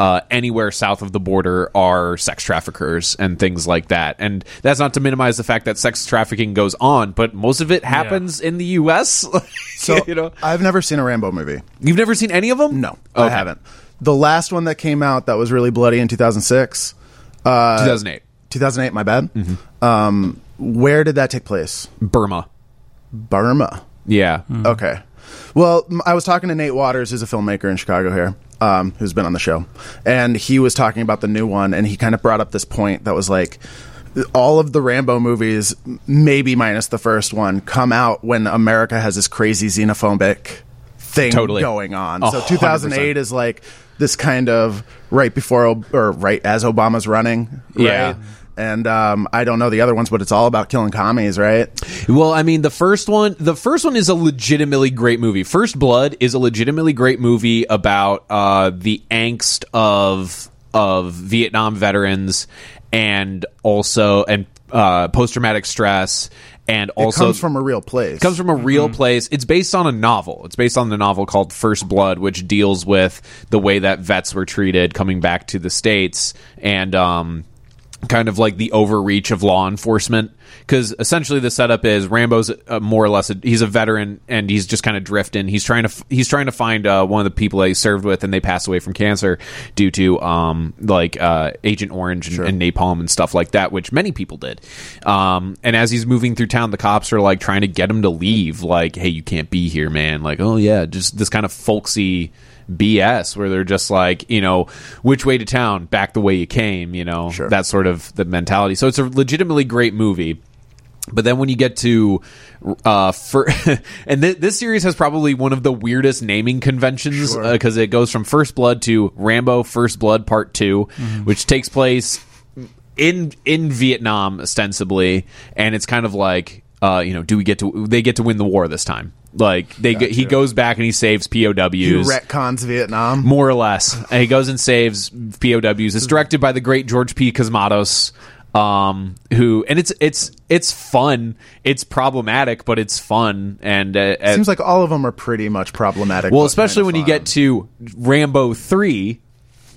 uh, anywhere south of the border are sex traffickers and things like that. And that's not to minimize the fact that sex trafficking goes on, but most of it happens in the U.S. So you know, I've never seen a Rambo movie. You've never seen any of them? No, I haven't. The last one that came out that was really bloody in 2006. Uh, 2008. 2008, my bad. Mm-hmm. Um, where did that take place? Burma. Burma. Yeah. Okay. Well, I was talking to Nate Waters, who's a filmmaker in Chicago here, um, who's been on the show, and he was talking about the new one, and he kind of brought up this point that was like, all of the Rambo movies, maybe minus the first one, come out when America has this crazy xenophobic thing Totally. going on. So hundred 2008 is like this kind of right before or right as Obama's running, right? Yeah. And um, I don't know the other ones, but it's all about killing commies, right? Well, I mean, the first one, the first one is a legitimately great movie. First Blood is a legitimately great movie about uh, the angst of of Vietnam veterans and also and uh, post traumatic stress and It also comes from a real place. comes from a real place. It's based on a novel. It's based on the novel called First Blood, which deals with the way that vets were treated coming back to the states and um, kind of like the overreach of law enforcement. Because essentially, the setup is Rambo's uh, more or less a, he's a veteran and he's just kind of drifting. He's trying to he's trying to find uh, one of the people that he served with, and they passed away from cancer due to um, like uh, Agent Orange and, and napalm and stuff like that, which many people did. Um, and as he's moving through town, the cops are like trying to get him to leave. Like, hey, you can't be here, man. Like, oh yeah, just this kind of folksy BS where they're just like, you know, which way to town? Back the way you came, you know, Sure. that sort of the mentality. So it's a legitimately great movie. But then when you get to, uh, for, and th- this series has probably one of the weirdest naming conventions because it goes from First Blood to Rambo First Blood Part 2 which takes place in in Vietnam ostensibly, and it's kind of like, uh, you know, do we get to? They get to win the war this time. Like they, get, he goes back and he saves POWs retcons Vietnam. more or less. And he goes and saves POWs. It's directed by the great George P. Cosmatos. um, who and it's it's it's fun. It's problematic, but it's fun. And uh, uh, Seems like all of them are pretty much problematic. well, especially when you get to Rambo three.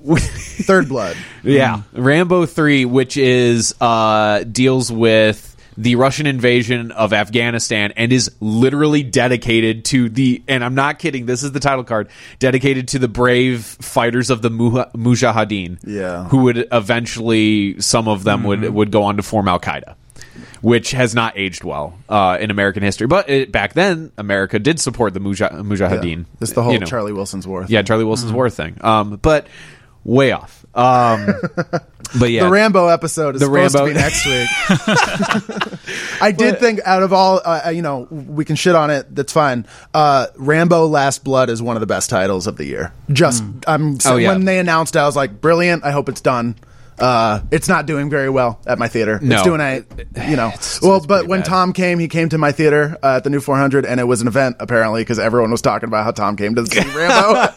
Third Blood. Yeah, Rambo three, which is uh, deals with the Russian invasion of Afghanistan and is literally dedicated to the. And I'm not kidding. This is the title card dedicated to the brave fighters of the Mujahideen. Yeah. who would eventually some of them would would go on to form Al Qaeda. Which has not aged well uh, in American history, but it, back then America did support the Mujah- Mujahideen. Yeah. This is the whole You know. Charlie Wilson's War. Yeah, Charlie Wilson's Mm-hmm. War thing. Um, but way off. Um, but yeah, The Rambo episode is The supposed Rambo- to be next week. I did think out of all, uh, you know, we can shit on it. That's fine. Uh, Rambo: Last Blood is one of the best titles of the year. Just, I'm so Oh, yeah. when they announced, it, I was like, brilliant. I hope it's done. Uh, it's not doing very well at my theater. No. It's doing a, you know, It's- well, it's but when bad. Tom came, he came to my theater uh, at the new 400, and it was an event apparently because everyone was talking about how Tom came to see Rambo.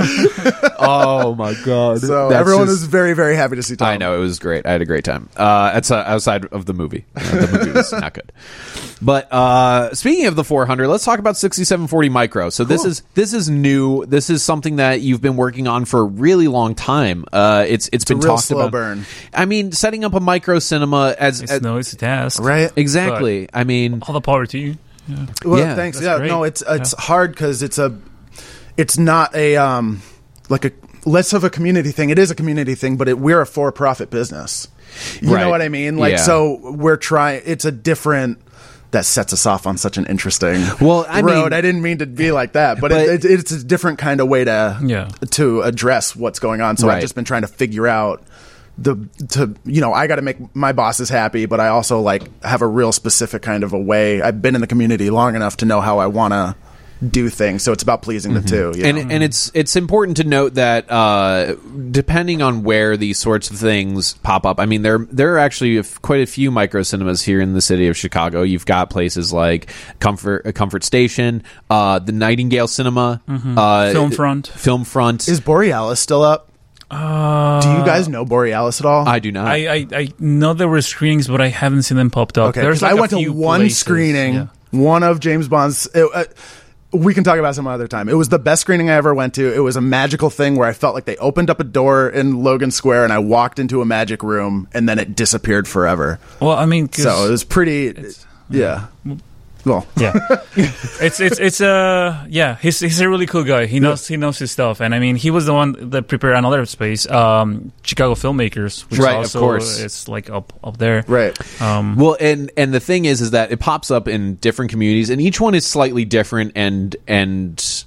oh my god! so That's everyone just- was very, very happy to see Tom. I know it was great. I had a great time. Uh, it's uh, outside of the movie. Uh, the movie was not good. But uh, speaking of the 400, let's talk about 6740 micro. So this is this is new. This is something that you've been working on for a really long time. Uh, it's it's been talked slow about. burn. I mean, setting up a micro cinema as, It's as no easy task. Right? exactly. I mean, All the power to you. Well, Yeah. thanks. That's yeah, great. no, it's it's Yeah. hard because it's a, it's not a um, like a less of a community thing. It is a community thing, but it, we're a for profit business. You Right. know what I mean? Like, Yeah. so we're trying. It's a different. That sets us off on such an interesting Well, I road. mean- I didn't mean to be like that, but, But- it, it, it's a different kind of way to Yeah. to address what's going on. So Right. I've just been trying to figure out the to you know I got to make my bosses happy, but I also like have a real specific kind of a way. I've been in the community long enough to know how I want to do things. So it's about pleasing the two. You and know? and it's it's important to note that uh, depending on where these sorts of things pop up, I mean there there are actually a f- quite a few micro cinemas here in the city of Chicago. You've got places like Comfort uh, Comfort Station, uh, the Nightingale Cinema, uh, Film Front. Film Front. Is Borealis still up? Uh, Do you guys know Borealis at all? I do not. I, I, I know there were screenings, but I haven't seen them popped up. okay, There's 'cause like I a went to one places. screening, Yeah. one of James Bond's. it, uh, we can talk about some other time. It was the best screening I ever went to. It was a magical thing where I felt like they opened up a door in Logan Square and I walked into a magic room and then it disappeared forever. Well, I mean, So it was pretty. Yeah. Well, yeah, it's it's it's uh yeah he's he's a really cool guy. He knows he knows his stuff, and I mean he was the one that prepared another space, um, Chicago filmmakers, which Right, of course. it's like up up there. right. Um, Well, and and the thing is, is that it pops up in different communities, and each one is slightly different, and and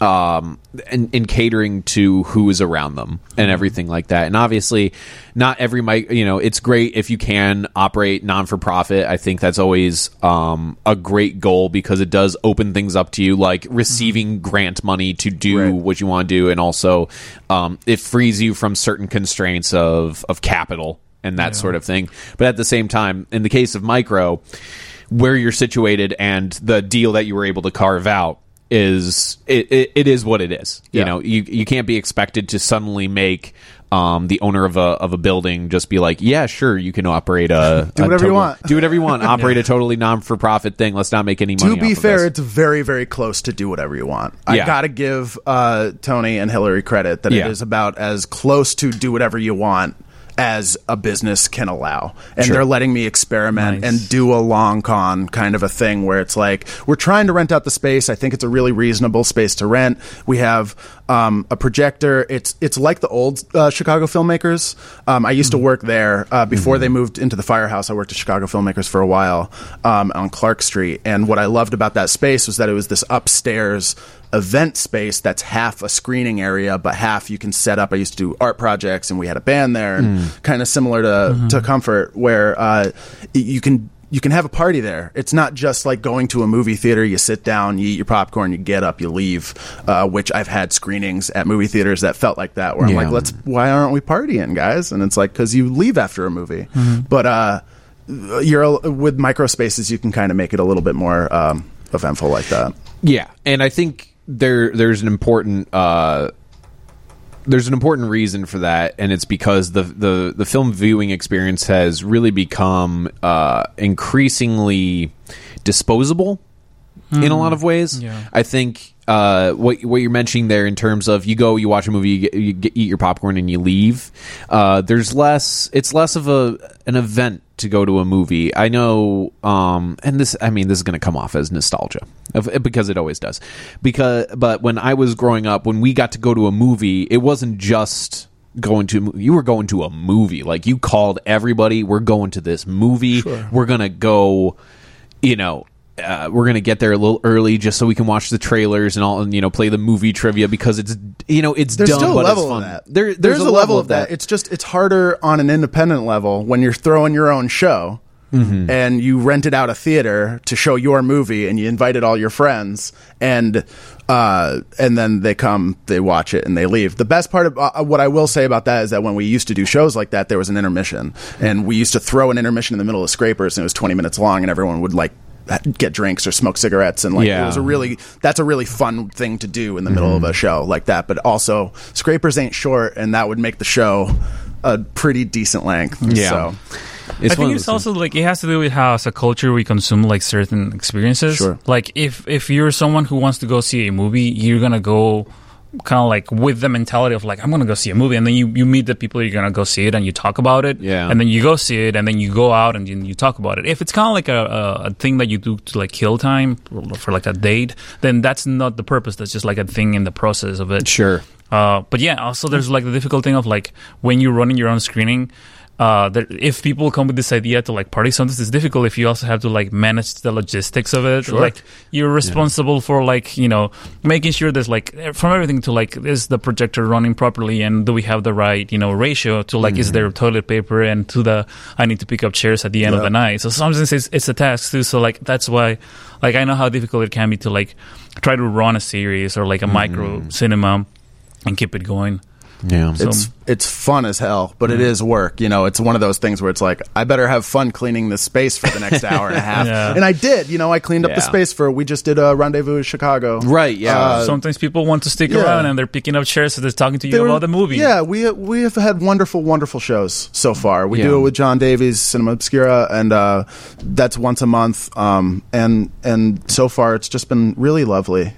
um and in catering to who is around them and everything like that. And obviously, not every mic, you know, it's great if you can operate non for profit. I think that's always um a great goal because it does open things up to you, like receiving grant money to do Right. what you want to do, and also um it frees you from certain constraints of of capital and that sort of thing. But at the same time, in the case of micro, where you're situated and the deal that you were able to carve out is it, it, it is what it is. You know, you you can't be expected to suddenly make um, the owner of a of a building just be like, yeah, sure, you can operate a Do a whatever you want. do whatever you want, operate a totally non for profit thing. Let's not make any money. To be fair, it's very, very close to do whatever you want. I got to give uh, Tony and Hillary credit that Yeah. it is about as close to do whatever you want as a business can allow. And Sure. they're letting me experiment Nice. and do a long con kind of a thing where it's like, we're trying to rent out the space. I think it's a really reasonable space to rent. We have um, a projector. It's it's like the old uh, Chicago filmmakers. Um, I used to work there uh, before they moved into the firehouse. I worked at Chicago filmmakers for a while um, on Clark Street. And what I loved about that space was that it was this upstairs event space that's half a screening area, but half you can set up. I used to do art projects, and we had a band there, and kind of similar to to Comfort, where uh, you can. You can have a party there. It's not just like going to a movie theater. You sit down, you eat your popcorn, you get up, you leave. Uh, which I've had screenings at movie theaters that felt like that, where I'm like, "Let's. Why aren't we partying, guys?" And it's like because you leave after a movie. But uh, you're with micro spaces, you can kind of make it a little bit more um, eventful like that. Yeah, and I think there there's an important uh, there's an important reason for that, and it's because the the the film viewing experience has really become uh, increasingly disposable in a lot of ways. Yeah. I think uh, what what you're mentioning there in terms of you go, you watch a movie, you, get, you get, eat your popcorn, and you leave. Uh, there's less. It's less of a an event to go to a movie. I know, um, and this. I mean, this is going to come off as nostalgia of, because it always does. Because, but when I was growing up, when we got to go to a movie, it wasn't just going to you were going to a movie like you called everybody we're going to this movie we're gonna go you know uh, we're gonna get there a little early just so we can watch the trailers and all and you know play the movie trivia because it's you know it's There's dumb still a but level it's fun. of that. There, there's, a level of that. It's just it's harder on an independent level when you're throwing your own show Mm-hmm. and you rented out a theater to show your movie and you invited all your friends and uh, and then they come, they watch it, and they leave. The best part of uh, what I will say about that is that when we used to do shows like that, there was an intermission, and we used to throw an intermission in the middle of scrapers, and it was 20 minutes long, and everyone would like get drinks or smoke cigarettes and like Yeah. it was a really that's a really fun thing to do in the middle of a mm-hmm. show like that but also scrapers ain't short and that would make the show a pretty decent length Yeah. so It's I think it's those also like it has to do with how as a culture we consume like certain experiences. Sure. Like if if you're someone who wants to go see a movie, you're gonna go kind of like with the mentality of like I'm gonna go see a movie, and then you you meet the people you're gonna go see it, and you talk about it, Yeah. and then you go see it, and then you go out and you, you talk about it. If it's kind of like a, a a thing that you do to like kill time for, for like a date, then that's not the purpose. That's just like a thing in the process of it. Sure. Uh, but yeah, also there's like the difficult thing of like when you're running your own screening. Uh, there, if people come with this idea to like party, sometimes it's difficult if you also have to like manage the logistics of it. Like you're responsible for like you know making sure there's like from everything to like is the projector running properly and do we have the right you know ratio to like is there toilet paper and to the I need to pick up chairs at the end of the night. So sometimes it's, it's a task too. So like that's why like I know how difficult it can be to like try to run a series or like a micro cinema and keep it going. Yeah. So- it's it's fun as hell but it is work you know it's one of those things where it's like i better have fun cleaning this space for the next hour and a half Yeah. and i did you know i cleaned up the space for we just did a rendezvous in chicago Right, yeah. Uh, Sometimes people want to stick yeah. around and they're picking up chairs so they're talking to you They were- about the movie. Yeah, we we have had wonderful, wonderful shows so far. We Yeah. do it with John Davies, Cinema Obscura, and uh, that's once a month. Um, and and so far, it's just been really lovely.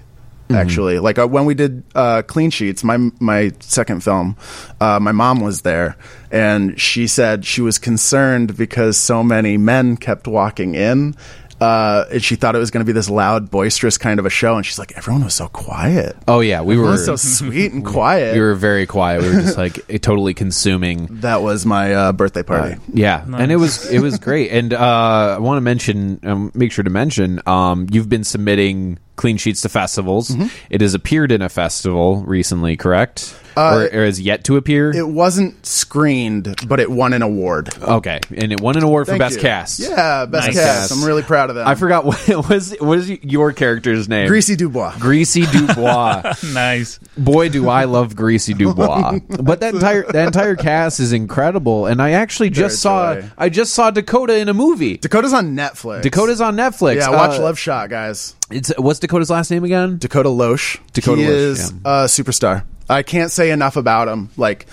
Actually, like uh, when we did uh, Clean Sheets, my my second film, uh, my mom was there, and she said she was concerned because so many men kept walking in. Uh, and she thought it was going to be this loud, boisterous kind of a show, and she's like, "Everyone was so quiet. oh yeah, we Everyone were was so sweet and quiet." we were very quiet. We were just like totally consuming That was my uh, birthday party. Yeah, and it was it was great. And uh, I want to mention, um, make sure to mention, um, you've been submitting clean sheets to festivals. Mm-hmm. It has appeared in a festival recently, correct? Uh, or, or has yet to appear? it wasn't screened, but it won an award. okay, and it won an award for Thank best you. cast. Yeah, best Nice. cast. I'm really proud of that. I forgot what was what is your character's name? Greasy Dubois. Greasy Dubois. nice. Boy, do I love Greasy Dubois! But that entire that entire cast is incredible, and I actually just saw joy. I just saw Dakota in a movie. Dakota's on Netflix. Dakota's on Netflix. Yeah, watch Uh, Love Shot, guys. It's what's Dakota's last name again? Dakota Loesch. Dakota he Loesch, is a superstar. I can't say enough about him. Like,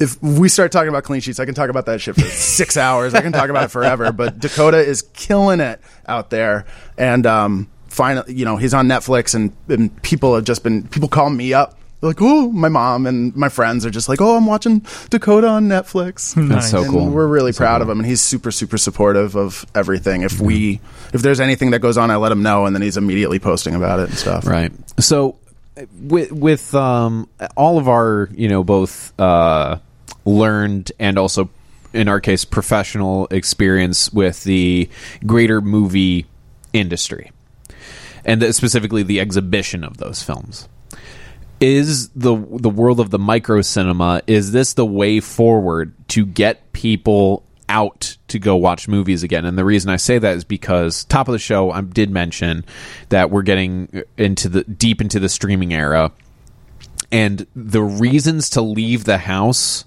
if we start talking about clean sheets, I can talk about that shit for six hours. I can talk about it forever. But Dakota is killing it out there, and um, finally, you know, he's on Netflix, and, and people have just been people call me up. They're like, oh, my mom and my friends are just like, oh, I'm watching Dakota on Netflix. That's so And cool. We're really proud of him, and he's super, super supportive of everything. If we, if there's anything that goes on, I let him know, and then he's immediately posting about it and stuff. Right. So with with um all of our, you know, both uh learned and also in our case professional experience with the greater movie industry and the, specifically the exhibition of those films. Is the the world of the micro cinema is this the way forward to get people out to go watch movies again? And the reason I say that is because top of the show I did mention that we're getting into the deep into the streaming era and the reasons to leave the house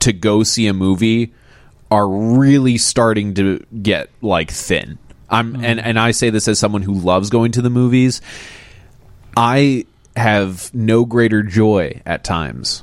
to go see a movie are really starting to get like thin. I'm mm-hmm. and and I say this as someone who loves going to the movies. I have no greater joy at times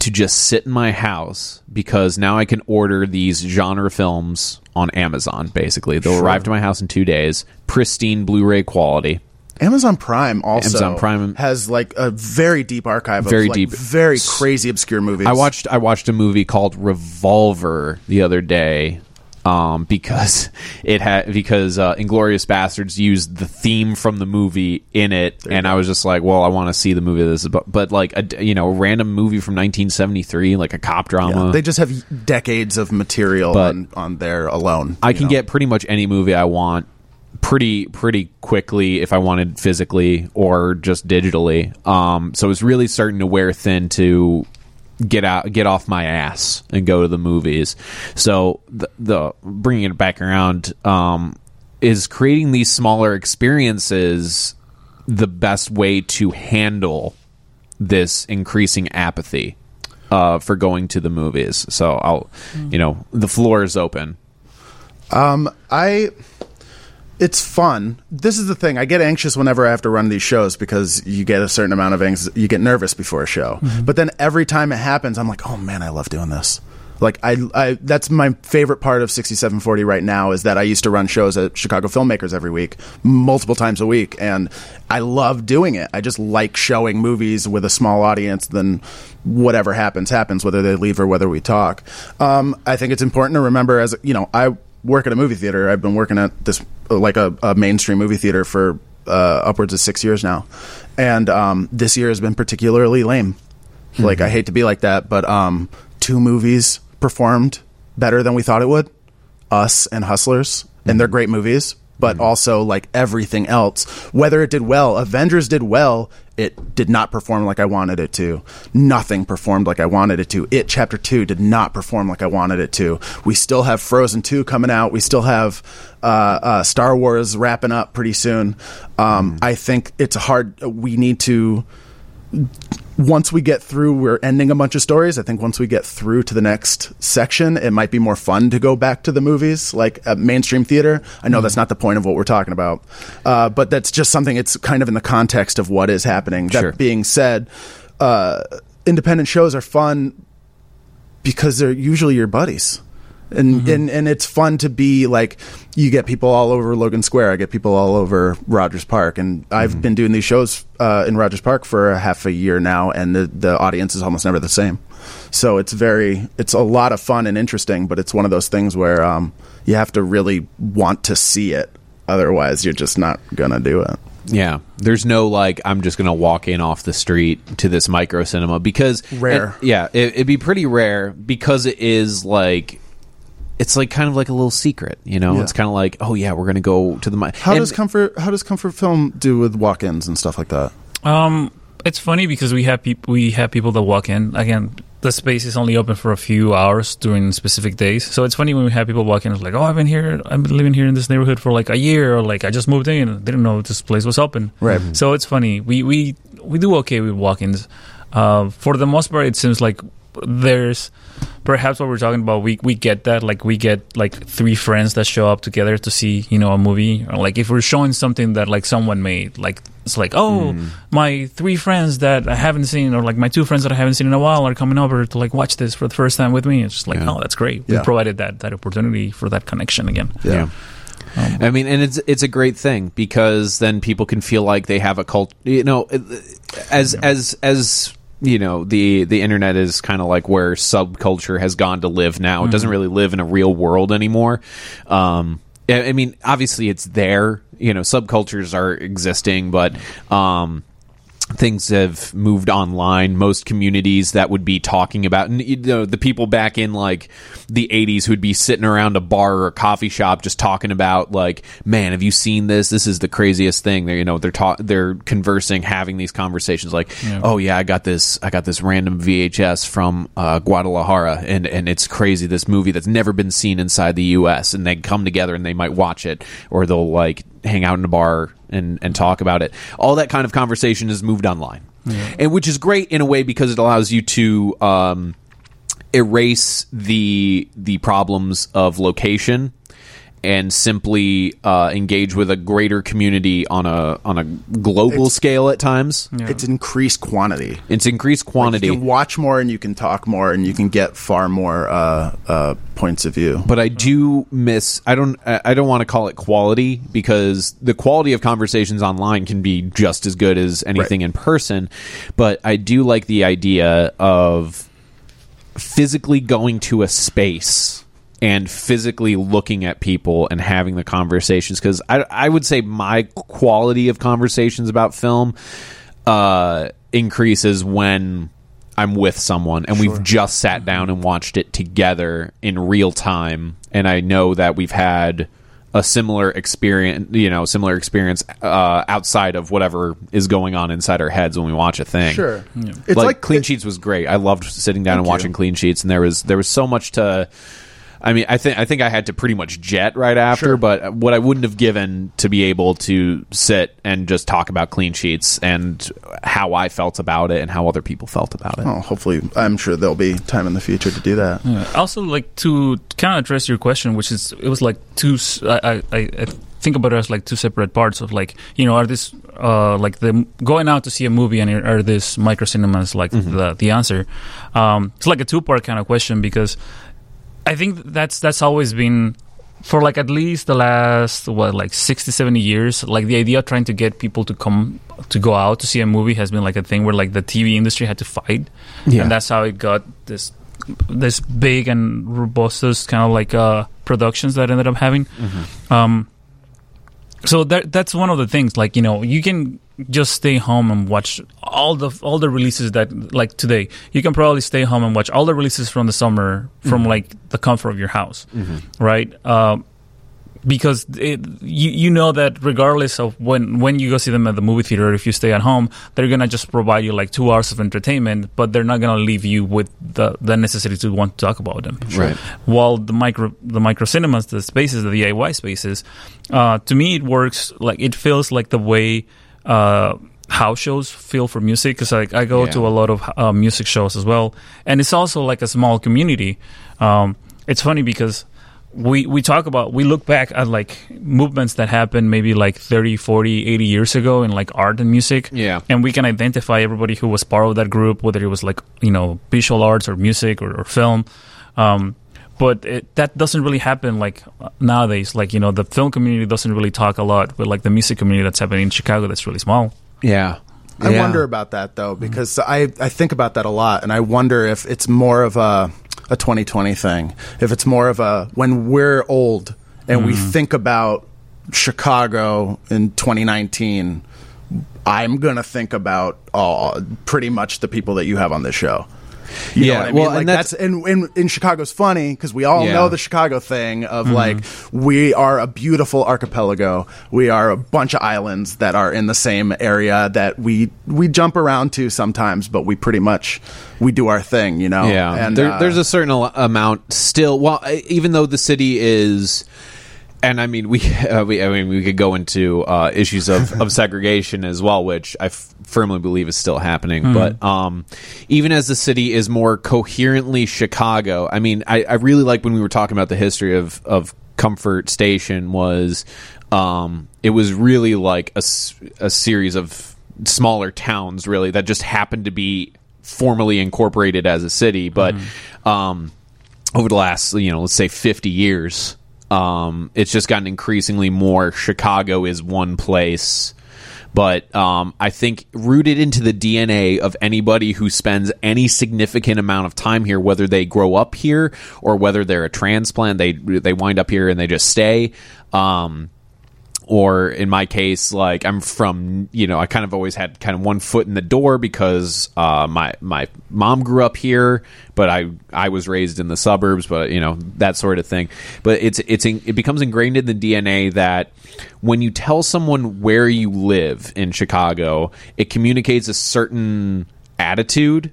to just sit in my house because now I can order these genre films on Amazon. Basically, they'll arrive to my house in two days, pristine Blu-ray quality. Amazon Prime also Amazon Prime- has like a very deep archive Very of like, deep. very crazy obscure movies. I watched I watched a movie called Revolver the other day um, because it had because uh, Inglourious Basterds used the theme from the movie in it, and I was just like, well, I want to see the movie this is about, but like a you know a random movie from 1973, like a cop drama. Yeah, they just have decades of material But- on, on there alone. I can know? get pretty much any movie I want pretty pretty quickly if I wanted physically or just digitally. Um, so it's really starting to wear thin to get out get off my ass and go to the movies. So the, the bringing it back around um, is creating these smaller experiences the best way to handle this increasing apathy uh, for going to the movies. So I'll, you know, the floor is open. um I it's fun. This is the thing. I get anxious whenever I have to run these shows because you get a certain amount of anxiety. You get nervous before a show, but then every time it happens, I'm like, oh man, I love doing this. Like I, I, that's my favorite part of 6740 right now is that I used to run shows at Chicago Filmmakers every week, multiple times a week, and I love doing it. I just like showing movies with a small audience. Then whatever happens, happens, whether they leave or whether we talk. Um, I think it's important to remember, as you know, I work at a movie theater. I've been working at this like a, a mainstream movie theater for uh, upwards of six years now, and um, this year has been particularly lame. Like I hate to be like that, but um, two movies performed better than we thought it would. Us and Hustlers, and they're great movies. But also, like everything else, whether it did well, Avengers did well. It did not perform like I wanted it to. Nothing performed like I wanted it to. It Chapter Two did not perform like I wanted it to. We still have Frozen Two coming out. We still have uh, uh, Star Wars wrapping up pretty soon. Um, I think it's hard. We need to once we get through, we're ending a bunch of stories. I think once we get through to the next section, it might be more fun to go back to the movies, like uh, mainstream theater. I know that's not the point of what we're talking about, uh, but that's just something. It's kind of in the context of what is happening. Sure. That being said, uh, independent shows are fun because they're usually your buddies. And, and and it's fun to be like you get people all over Logan Square. I get people all over Rogers Park, and I've been doing these shows uh, in Rogers Park for a half a year now, and the the audience is almost never the same. So it's very it's a lot of fun and interesting, but it's one of those things where um, you have to really want to see it. Otherwise, you're just not gonna do it. Yeah, there's no like I'm just gonna walk in off the street to this micro cinema because Rare. and- yeah, it, it'd be pretty rare because it is like it's like kind of like a little secret, you know. Yeah. It's kind of like oh yeah, we're gonna go to the mi- How and- does comfort How does comfort film do with walk-ins and stuff like that? Um, it's funny because we have people we have people that walk in. Again, the space is only open for a few hours during specific days. So it's funny when we have people walk in. It's like, oh, I've been here. I've been living here in this neighborhood for like a year, or like I just moved in. and Didn't know this place was open. Right. So it's funny. We we we do okay with walk-ins. Uh, for the most part, it seems like there's perhaps what we're talking about. We we get that. Like we get like three friends that show up together to see you know a movie. Or like if we're showing something that like someone made, like it's like oh hmm. my three friends that I haven't seen, or like my two friends that I haven't seen in a while are coming over to like watch this for the first time with me. It's just like Yeah. oh that's great. Yeah. We provided that that opportunity for that connection again. Yeah. Um, I mean, and it's it's a great thing because then people can feel like they have a cult. You know, as as as you know, the the internet is kind of like where subculture has gone to live now. It doesn't really live in a real world anymore. Um, I I mean, obviously, it's there. You know, subcultures are existing, but um, things have moved online. Most communities that would be talking about, and you know, the people back in like the '80s who'd be sitting around a bar or a coffee shop just talking about like, man, have you seen this? This is the craziest thing. They're you know they're ta- they're conversing, having these conversations like, oh yeah, I got this, I got this random VHS from uh, Guadalajara, and and it's crazy. This movie that's never been seen inside the U.S. and they come together and they might watch it, or they'll like hang out in a bar and, and talk about it. All that kind of conversation has moved online, and which is great in a way because it allows you to um, erase the the problems of location and simply uh, engage with a greater community on a on a global scale at times. It's increased quantity. It's increased quantity. You can watch more and you can talk more and you can get far more uh, uh, points of view. but I do miss. I don't. I I don't want to call it quality because the quality of conversations online can be just as good as anything Right. in person. But I do like the idea of physically going to a space and physically looking at people and having the conversations because I, I would say my quality of conversations about film uh, increases when I'm with someone and we've just sat down and watched it together in real time. And I know that we've had a similar experience you know similar experience uh, outside of whatever is going on inside our heads when we watch a thing. Sure. It's like, like clean it- sheets was great. I loved sitting down and watching you. clean sheets and there was there was so much to I mean, I think I think I had to pretty much jet right after, Sure. but what I wouldn't have given to be able to sit and just talk about clean sheets and how I felt about it and how other people felt about it. Oh, hopefully, I'm sure there'll be time in the future to do that. Yeah. Also, like to kind of address your question, which is it was like two. I I think about it as like two separate parts of like you know are this uh like the going out to see a movie and are this micro cinemas like the the answer. Um, it's like a two part kind of question because I think that's that's always been for like at least the last what like 60 70 years like the idea of trying to get people to come to go out to see a movie has been like a thing where like the TV industry had to fight. Yeah. and that's how it got this this big and robust kind of like uh productions that ended up having. Um so that that's one of the things like you know you can just stay home and watch all the all the releases that like today you can probably stay home and watch all the releases from the summer from like the comfort of your house right um because it, you you know that regardless of when when you go see them at the movie theater, if you stay at home, they're gonna just provide you like two hours of entertainment, but they're not gonna leave you with the the necessity to want to talk about them. Right. While the micro the micro cinemas, the spaces, the DIY spaces, uh, to me it works like it feels like the way. Uh, house shows feel for music because like I go Yeah. to a lot of uh, music shows as well, and it's also like a small community. Um, it's funny because we we talk about we look back at like movements that happened maybe like 30 40 80 years ago in like art and music Yeah. and we can identify everybody who was part of that group whether it was like you know visual arts or music or, or film um, but it, that doesn't really happen like nowadays. Like you know the film community doesn't really talk a lot with like the music community that's happening in chicago that's really small. Yeah. I Yeah. wonder about that though because I, I think about that a lot and I wonder if it's more of a a 2020 thing. If it's more of a when we're old and we think about Chicago in 2019 I'm going to think about uh, pretty much the people that you have on this show you Yeah, know what I well, mean? and that's- that's, and, and, and Chicago's funny because we all Yeah. know the Chicago thing of Mm-hmm. like we are a beautiful archipelago. We are a bunch of islands that are in the same area that we we jump around to sometimes, but we pretty much we do our thing, you know. Yeah, and there, uh, there's a certain amount still. Well, even though the city is, and I mean, we, uh, we I mean, we could go into uh, issues of, of segregation as well, which I f- firmly believe is still happening. But um, even as the city is more coherently Chicago, I mean, I, I really like when we were talking about the history of of Comfort Station was, um, it was really like a, a series of smaller towns, really that just happened to be formally incorporated as a city, but um, over the last you know let's say 50 years um, it's just gotten increasingly more chicago is one place. But um, i think rooted into the dna of anybody who spends any significant amount of time here whether they grow up here or whether they're a transplant they they wind up here and they just stay um, or in my case like i'm from you know i kind of always had kind of one foot in the door because uh, my my mom grew up here but i i was raised in the suburbs but you know that sort of thing. But it's it's in, it becomes ingrained in the dna that when you tell someone where you live in chicago it communicates a certain attitude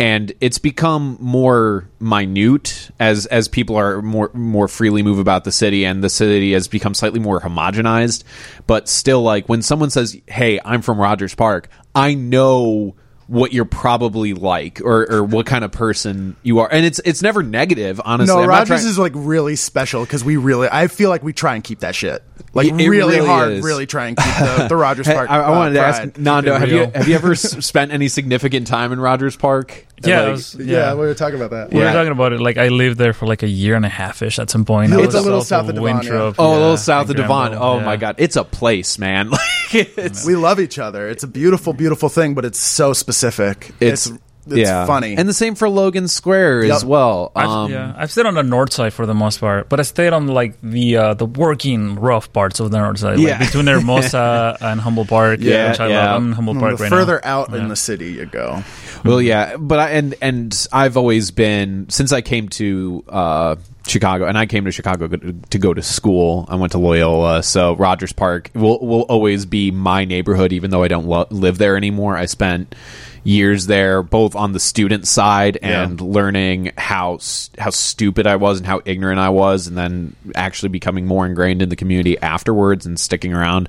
and it's become more minute as as people are more more freely move about the city and the city has become slightly more homogenized. But still like when someone says hey i'm from rogers park i know what you're probably like or, or what kind of person you are and it's it's never negative honestly No, I'm Rogers trying- is like really special because we really, I feel like we try and keep that shit. Like It- it really, really hard, is. really try and keep the, the Rogers Hey, Park. I, I uh, wanted to ask Nando, have you have you ever s- spent any significant time in Rogers Park? Yeah, Like- was- Yeah, we were talking about that. We Yeah. were talking about it. Like I lived there for like a year and a half ish at some point. It's I a was little south of Devon, Winthrop, Oh, a little south of Devon. Oh yeah. my god, it's a place, man. Like it's We love each other. It's a beautiful, beautiful thing, but it's so specific. It's, It's, it's yeah. funny. and the same for Logan Square as Yep. well. I've, Um, yeah, I've stayed on the north side for the most part, but I stayed on like the uh, the working rough parts of the north side, Yeah. like between Hermosa and Humboldt Park. Yeah, which I yeah. love. I'm in Humboldt the Park right further now. out in the city you go. Well, yeah, but I and and I've always been since I came to uh, Chicago, and I came to Chicago to, to go to school. I went to Loyola, so Rogers Park will will always be my neighborhood, even though I don't lo- live there anymore. I spent years there, both on the student side and learning how how stupid I was and how ignorant I was, and then actually becoming more ingrained in the community afterwards and sticking around.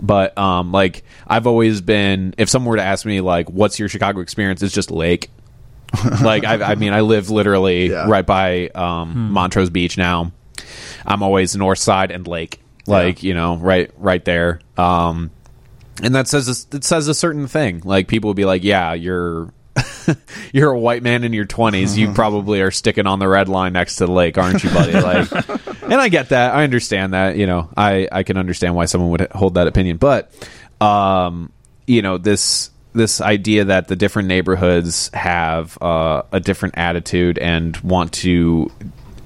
But um, like I've always been, if someone were to ask me like, "What's your Chicago experience?" It's just Lake. like I, I mean, I live literally Yeah. right by um, Montrose Beach now. I'm always north side and lake, like you know, right right there. Um, and that says a, it says a certain thing. Like people would be like, "Yeah, you're." you're a white man in your 20s you probably are sticking on the red line next to the lake aren't you buddy like and i get that i understand that you know i i can understand why someone would hold that opinion but um you know this this idea that the different neighborhoods have uh, a different attitude and want to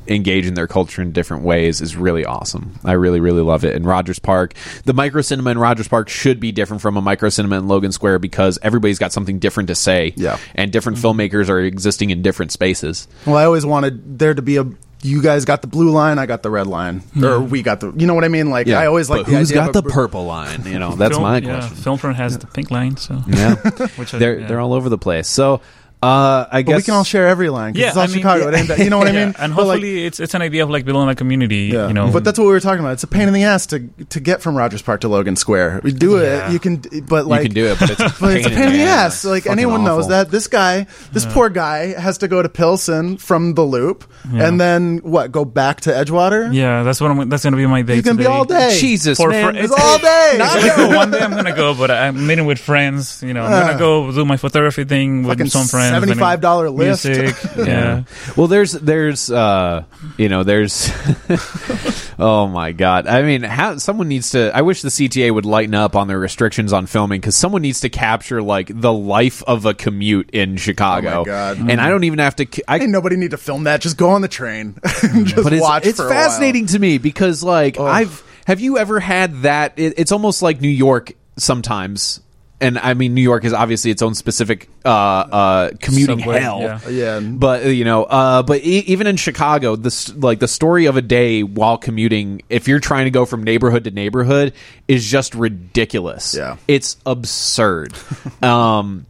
engage in their culture in different ways is really awesome. I really, really love it. In Rogers Park, the micro cinema in Rogers Park should be different from a micro cinema in Logan Square because everybody's got something different to say. Yeah. And different mm-hmm. filmmakers are existing in different spaces. Well, I always wanted there to be a. You guys got the blue line, I got the red line, mm-hmm. or we got the. You know what I mean? Like I always like. But who's the idea got of the a- purple line? You know, that's Film- my yeah, question. Filmfront has the pink line, so Yeah. which they're yeah. they're all over the place. So uh, I But guess we can all share every line. Yeah, it's all I mean, Chicago. yeah. It that, you know what I mean? And But, like, hopefully, it's it's an idea of like building a community. Yeah, You know, but that's what we were talking about. It's a pain in the ass to to get from Rogers Park to Logan Square. We do Yeah. it, you can, but like you can do it, but it's a But it's a pain in the ass. It's Like fucking anyone knows awful. that this guy, this poor guy, has to go to Pilsen from the Loop, and then what? Go back to Edgewater. yeah, that's what I'm. That's gonna be my day. He's gonna be today. all day. Jesus, For- man. for- It's all day. Like, one day I'm gonna go, but I'm meeting with friends. You know, I'm gonna go do my photography thing with some friends. And $75 list. Music, yeah. Well, there's there's uh you know there's oh my god. I mean, how someone needs to. I wish the CTA would lighten up on their restrictions on filming because someone needs to capture like the life of a commute in Chicago. Oh God. And I don't even have to. I Ain't nobody need to film that. Just go on the train. and Just but it's, watch. it's for a while. fascinating to me because like I've have you ever had that? It, it's almost like New York sometimes. And I mean, New York is obviously its own specific uh, uh, commuting Subway, hell. yeah. Yeah. But you know, uh, but e- even in Chicago, this like the story of a day while commuting, if you're trying to go from neighborhood to neighborhood, is just ridiculous. Yeah. it's absurd. um,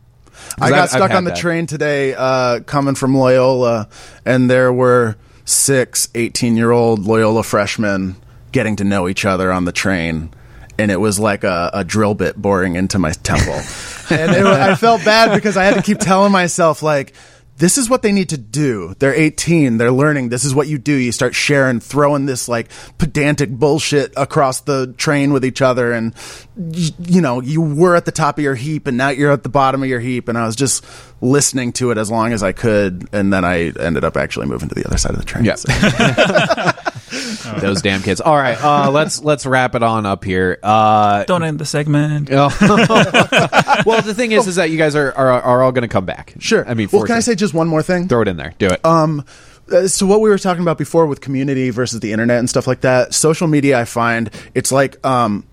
I got I've stuck on the that. train today uh, coming from Loyola, and there were six 18 year old Loyola freshmen getting to know each other on the train. And it was like a, a drill bit boring into my temple. and it, I felt bad because I had to keep telling myself, like, this is what they need to do. They're 18. They're learning. This is what you do. You start sharing, throwing this like pedantic bullshit across the train with each other. And, you know, you were at the top of your heap and now you're at the bottom of your heap. And I was just listening to it as long as I could. And then I ended up actually moving to the other side of the train. Yeah. So- those damn kids. All right, uh, let's let's wrap it on up here. Uh, Don't end the segment. well, the thing is, is that you guys are are, are all going to come back. Sure. I mean, well, for can I say just one more thing? throw it in there? Do it. Um, uh, so what we were talking about before with community versus the internet and stuff like that, social media, I find it's like um,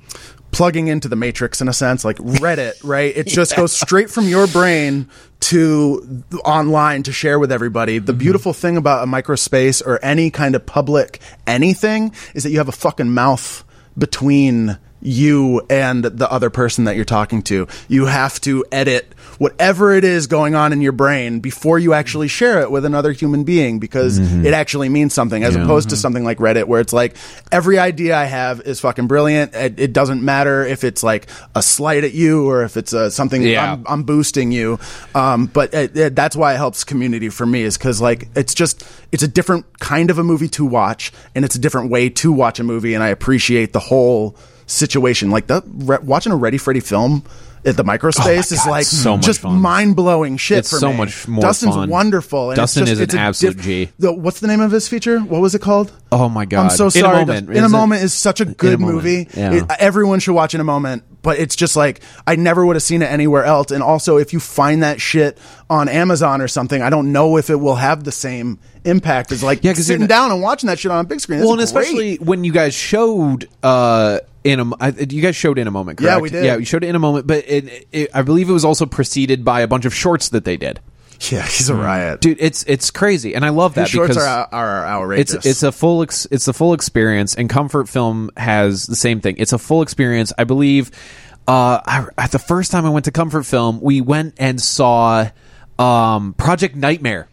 plugging into the matrix in a sense, like Reddit, right? It just goes straight from your brain to online to share with everybody. The mm-hmm. beautiful thing about a microspace or any kind of public anything is that you have a fucking mouth between you and the other person that you're talking to. You have to edit whatever it is going on in your brain before you actually share it with another human being because it actually means something as Yeah. opposed to something like Reddit where it's like every idea I have is fucking brilliant. It, it doesn't matter if it's like a slight at you or if it's uh, something Yeah. I'm, I'm boosting you. Um, but it, it, that's why it helps community for me is because like it's just it's a different kind of a movie to watch and it's a different way to watch a movie and I appreciate the whole situation. Like the re- watching a Ready Freddy film. At the microspace Oh is God, like so much just fun. mind blowing shit. It's for so me. much more Dustin's fun. wonderful. And Dustin it's just, is an it's a absolute G. The, what's the name of his feature? What was it called? Oh my god! I'm so In a sorry. Moment, in a moment is such a good Moment, movie. yeah. It- everyone should watch in a moment. But it's just like I never would have seen it anywhere else. And also, if you find that shit on Amazon or something, I don't know if it will have the same impact as like Yeah, sitting down and watching that shit on a big screen. It's well, and great. especially when you guys showed uh, in a, I, you guys showed in a moment. Correct? Yeah, we did. Yeah, you showed it in a moment, but it, it, I believe it was also preceded by a bunch of shorts that they did. yeah, he's a riot. Dude, it's it's crazy, and I love that His shorts because are, are outrageous. it's it's a full ex, it's a full experience, and Comfort Film has the same thing. It's a full experience. I believe. Uh, I, at the first time I went to Comfort Film, we went and saw um, Project Nightmare,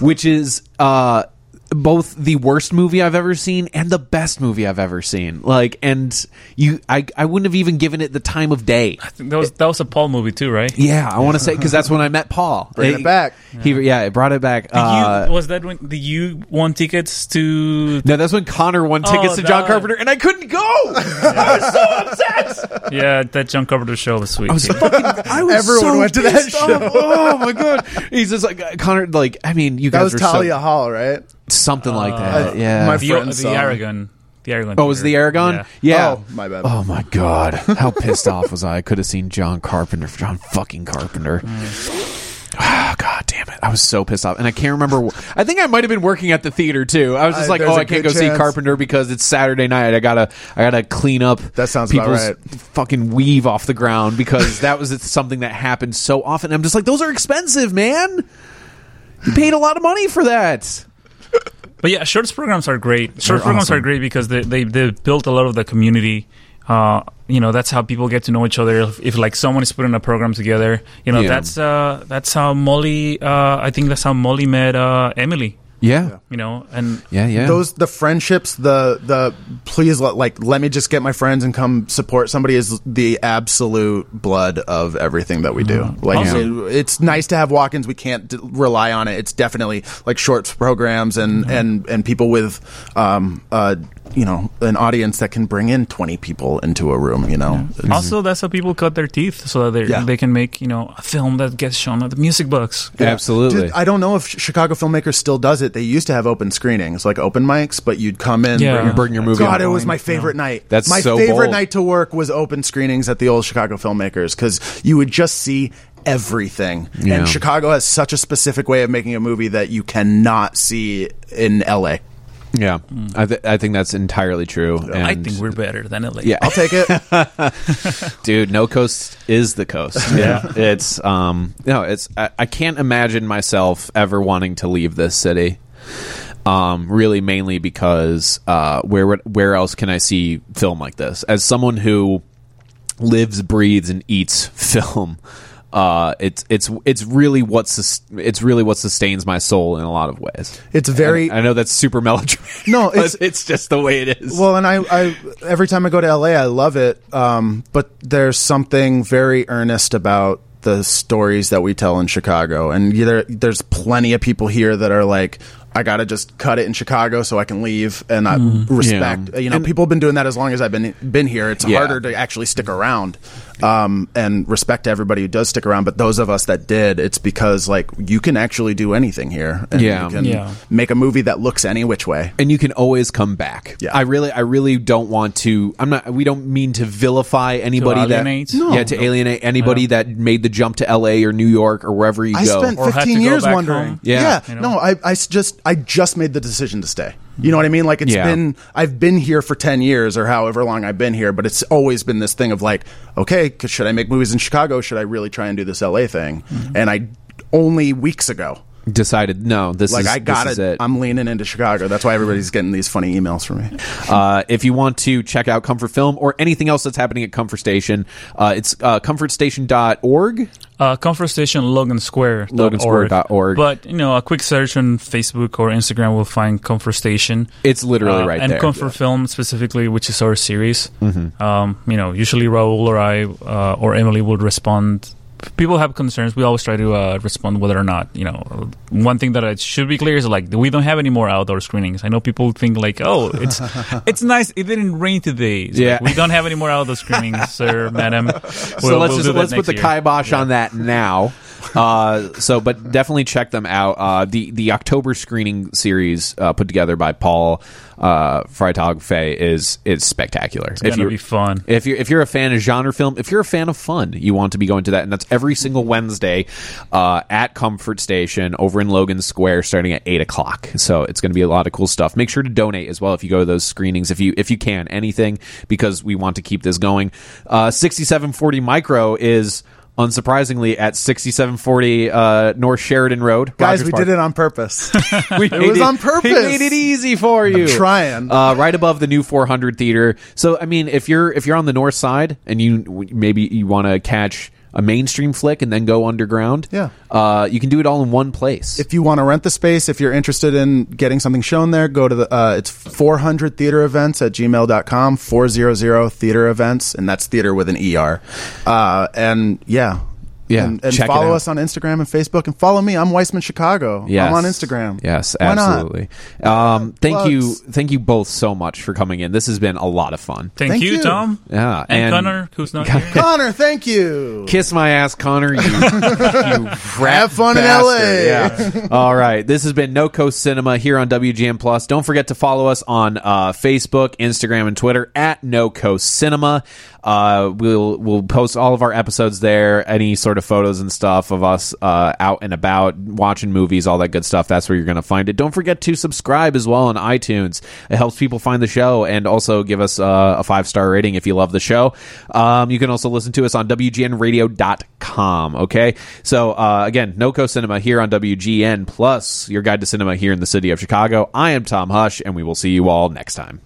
which is uh, both the worst movie I've ever seen and the best movie I've ever seen. Like, and you, I, I wouldn't have even given it the time of day. That was that was a Paul movie too, right? Yeah, I want to say because that's when I met Paul. Bringing it back. He, yeah, it brought it back. Uh, you, was that when the you won tickets to? No, that's when Connor won tickets Oh, to John that- Carpenter, and I couldn't go. I was so upset. Yeah, that John Carpenter show was sweet. I was fucking. I was Everyone so went to that pissed show. off. Oh my god! He's just like uh, Connor. Like I mean, you that guys was were Thalia so, Hall, right? Something like that. Uh, Yeah. my the, friend the saw. Aragon. The Aragon. oh, was the theater. Aragon? Yeah. Yeah. Oh, my bad. Oh my god! How pissed off was I? I could have seen John Carpenter. John fucking Carpenter. Ah, God damn it! I was so pissed off, and I can't remember. wh- I think I might have been working at the theater too. I was just Uh, like, there's "Oh, a I can't good go see chance. Carpenter because it's Saturday night. I gotta, I gotta clean up That sounds about people's right. fucking weave off the ground because that was something that happened so often. I'm just like, those are expensive, man. You paid a lot of money for that. But yeah, shorts programs are great. Short They're programs awesome. are great because they, they they built a lot of the community. Uh, you know, that's how people get to know each other. If, if like someone is putting a program together, you know, Yeah. that's uh, that's how Molly. Uh, I think that's how Molly met uh, Emily. Yeah, You know, and yeah, yeah. those the friendships the the please let, like let me just get my friends and come support somebody is the absolute blood of everything that we do. Like Also- it- it's nice to have walk-ins. We can't d- rely on it. It's definitely like shorts programs and and and people with um uh you know an audience that can bring in 20 people into a room you know It's- also that's how people cut their teeth so that they Yeah. they can make you know a film that gets shown at the music box. Absolutely. Dude, I don't know if Chicago Filmmakers still does it. They used to have open screenings, like open mics, but you'd come in. Yeah. bring You bring your movie God, on. it was my favorite night. That's my so favorite bold. night to work was open screenings at the old Chicago Filmmakers because you would just see everything. Yeah. And Chicago has such a specific way of making a movie that you cannot see in LA. Yeah, I, th- I think that's entirely true. And I think we're better than LA. Yeah, I'll take it. dude no coast is the coast yeah it's um no it's I, I can't imagine myself ever wanting to leave this city um really mainly because uh where where else can i see film like this as someone who lives breathes and eats film uh it's it's it's really what sus- it's really what sustains my soul in a lot of ways It's very. I, I know that's super melodramatic No, it's- it's just the way it is Well, and I, I every time I go to LA, I love it. Um, but there's something very earnest about the stories that we tell in Chicago, and there, there's plenty of people here that are like. I gotta just cut it in Chicago so I can leave, and I respect. Yeah. You know, And- people have been doing that as long as I've been been here. It's Yeah. harder to actually stick around, um, and respect to everybody who does stick around. But those of us that did, it's because like you can actually do anything here, and Yeah. you can Yeah. make a movie that looks any which way. and you can always come back. Yeah. I really, I really don't want to. I'm not. We don't mean to vilify anybody alienate? that. No. yeah, to alienate anybody that made the jump to L.A. or New York or wherever you go. I go. spent Or had 15 to go years back wondering. home. Yeah. You know? No, I, I s- just I just made the decision to stay. You know what I mean? Like it's Yeah. been I've been here for 10 years or however long I've been here, but it's always been this thing of like, okay, should I make movies in Chicago? Should I really try and do this LA thing? Mm-hmm. And I only weeks ago decided no, this Like is I got this it. is it. I'm leaning into Chicago. That's why everybody's getting these funny emails from me. Uh, if you want to check out Comfort Film or anything else that's happening at Comfort Station, uh, it's uh, comfortstation.org. Uh, Comfort Station Logan Square. Logansquare.org. But you know, a quick search on Facebook or Instagram will find Comfort Station. It's literally Uh, right and there. Comfort Film specifically, which is our series. Um, you know, usually Raul or I uh, or Emily would respond. People have concerns. We always try to uh, respond whether or not. You know, one thing that I should be clear is like we don't have any more outdoor screenings. I know people think like, oh, it's it's nice. It didn't rain today. It's Yeah. like, we don't have any more outdoor screenings, sir, madam. so let's just let's put the kibosh on that now. Uh, so, but definitely check them out. Uh, the the October screening series uh, put together by Paul uh, Freitag Fey is is spectacular. It's gonna be fun. If you're if you're a fan of genre film, if you're a fan of fun, you want to be going to that, and that's every single Wednesday uh, at Comfort Station over in Logan Square, starting at eight o'clock. So it's going to be a lot of cool stuff. Make sure to donate as well if you go to those screenings, if you if you can, anything because we want to keep this going. Uh, Sixty-seven forty micro is. Unsurprisingly, at 6740 uh, North Sheridan Road, Guys, Rogers we Park. did it on purpose. We It was made on purpose. We made it easy for you. trying. Uh, right above the new 400 theater. So I mean, if you're if you're on the north side and you maybe you want to catch a mainstream flick and then go underground, Yeah. uh, you can do it all in one place. if you want to rent the space, if you're interested in getting something shown there, go to the, uh, it's 400 theater events at gmail.com, 400 theater events, and that's theater with an ER. Uh, and yeah. Yeah, And, and follow us on Instagram and Facebook and follow me. I'm Weissman Chicago. Yes. I'm on Instagram. Yes, Why not? absolutely. Um, thank Plugs. you, thank you both so much for coming in. This has been a lot of fun. Thank, Thank you, you. Tom. Yeah, And, and- Connor, who's not here. Connor, thank you. Kiss my ass, Connor. You, you Have fun in. LA. Yeah. All right. This has been No Coast Cinema here on WGN Plus. Don't forget to follow us on uh, Facebook, Instagram, and Twitter at No Coast Cinema. Uh, we'll we'll post all of our episodes there. Any sort of photos and stuff of us uh, out and about watching movies, all that good stuff. That's where you're going to find it. Don't forget to subscribe as well on iTunes. It helps people find the show and also give us uh, a five star rating if you love the show. Um, you can also listen to us on WGNRadio.com. Okay, so uh, again, NoCo Cinema here on WGN Plus, your guide to cinema here in the city of Chicago. I am Tom Hush, and we will see you all next time.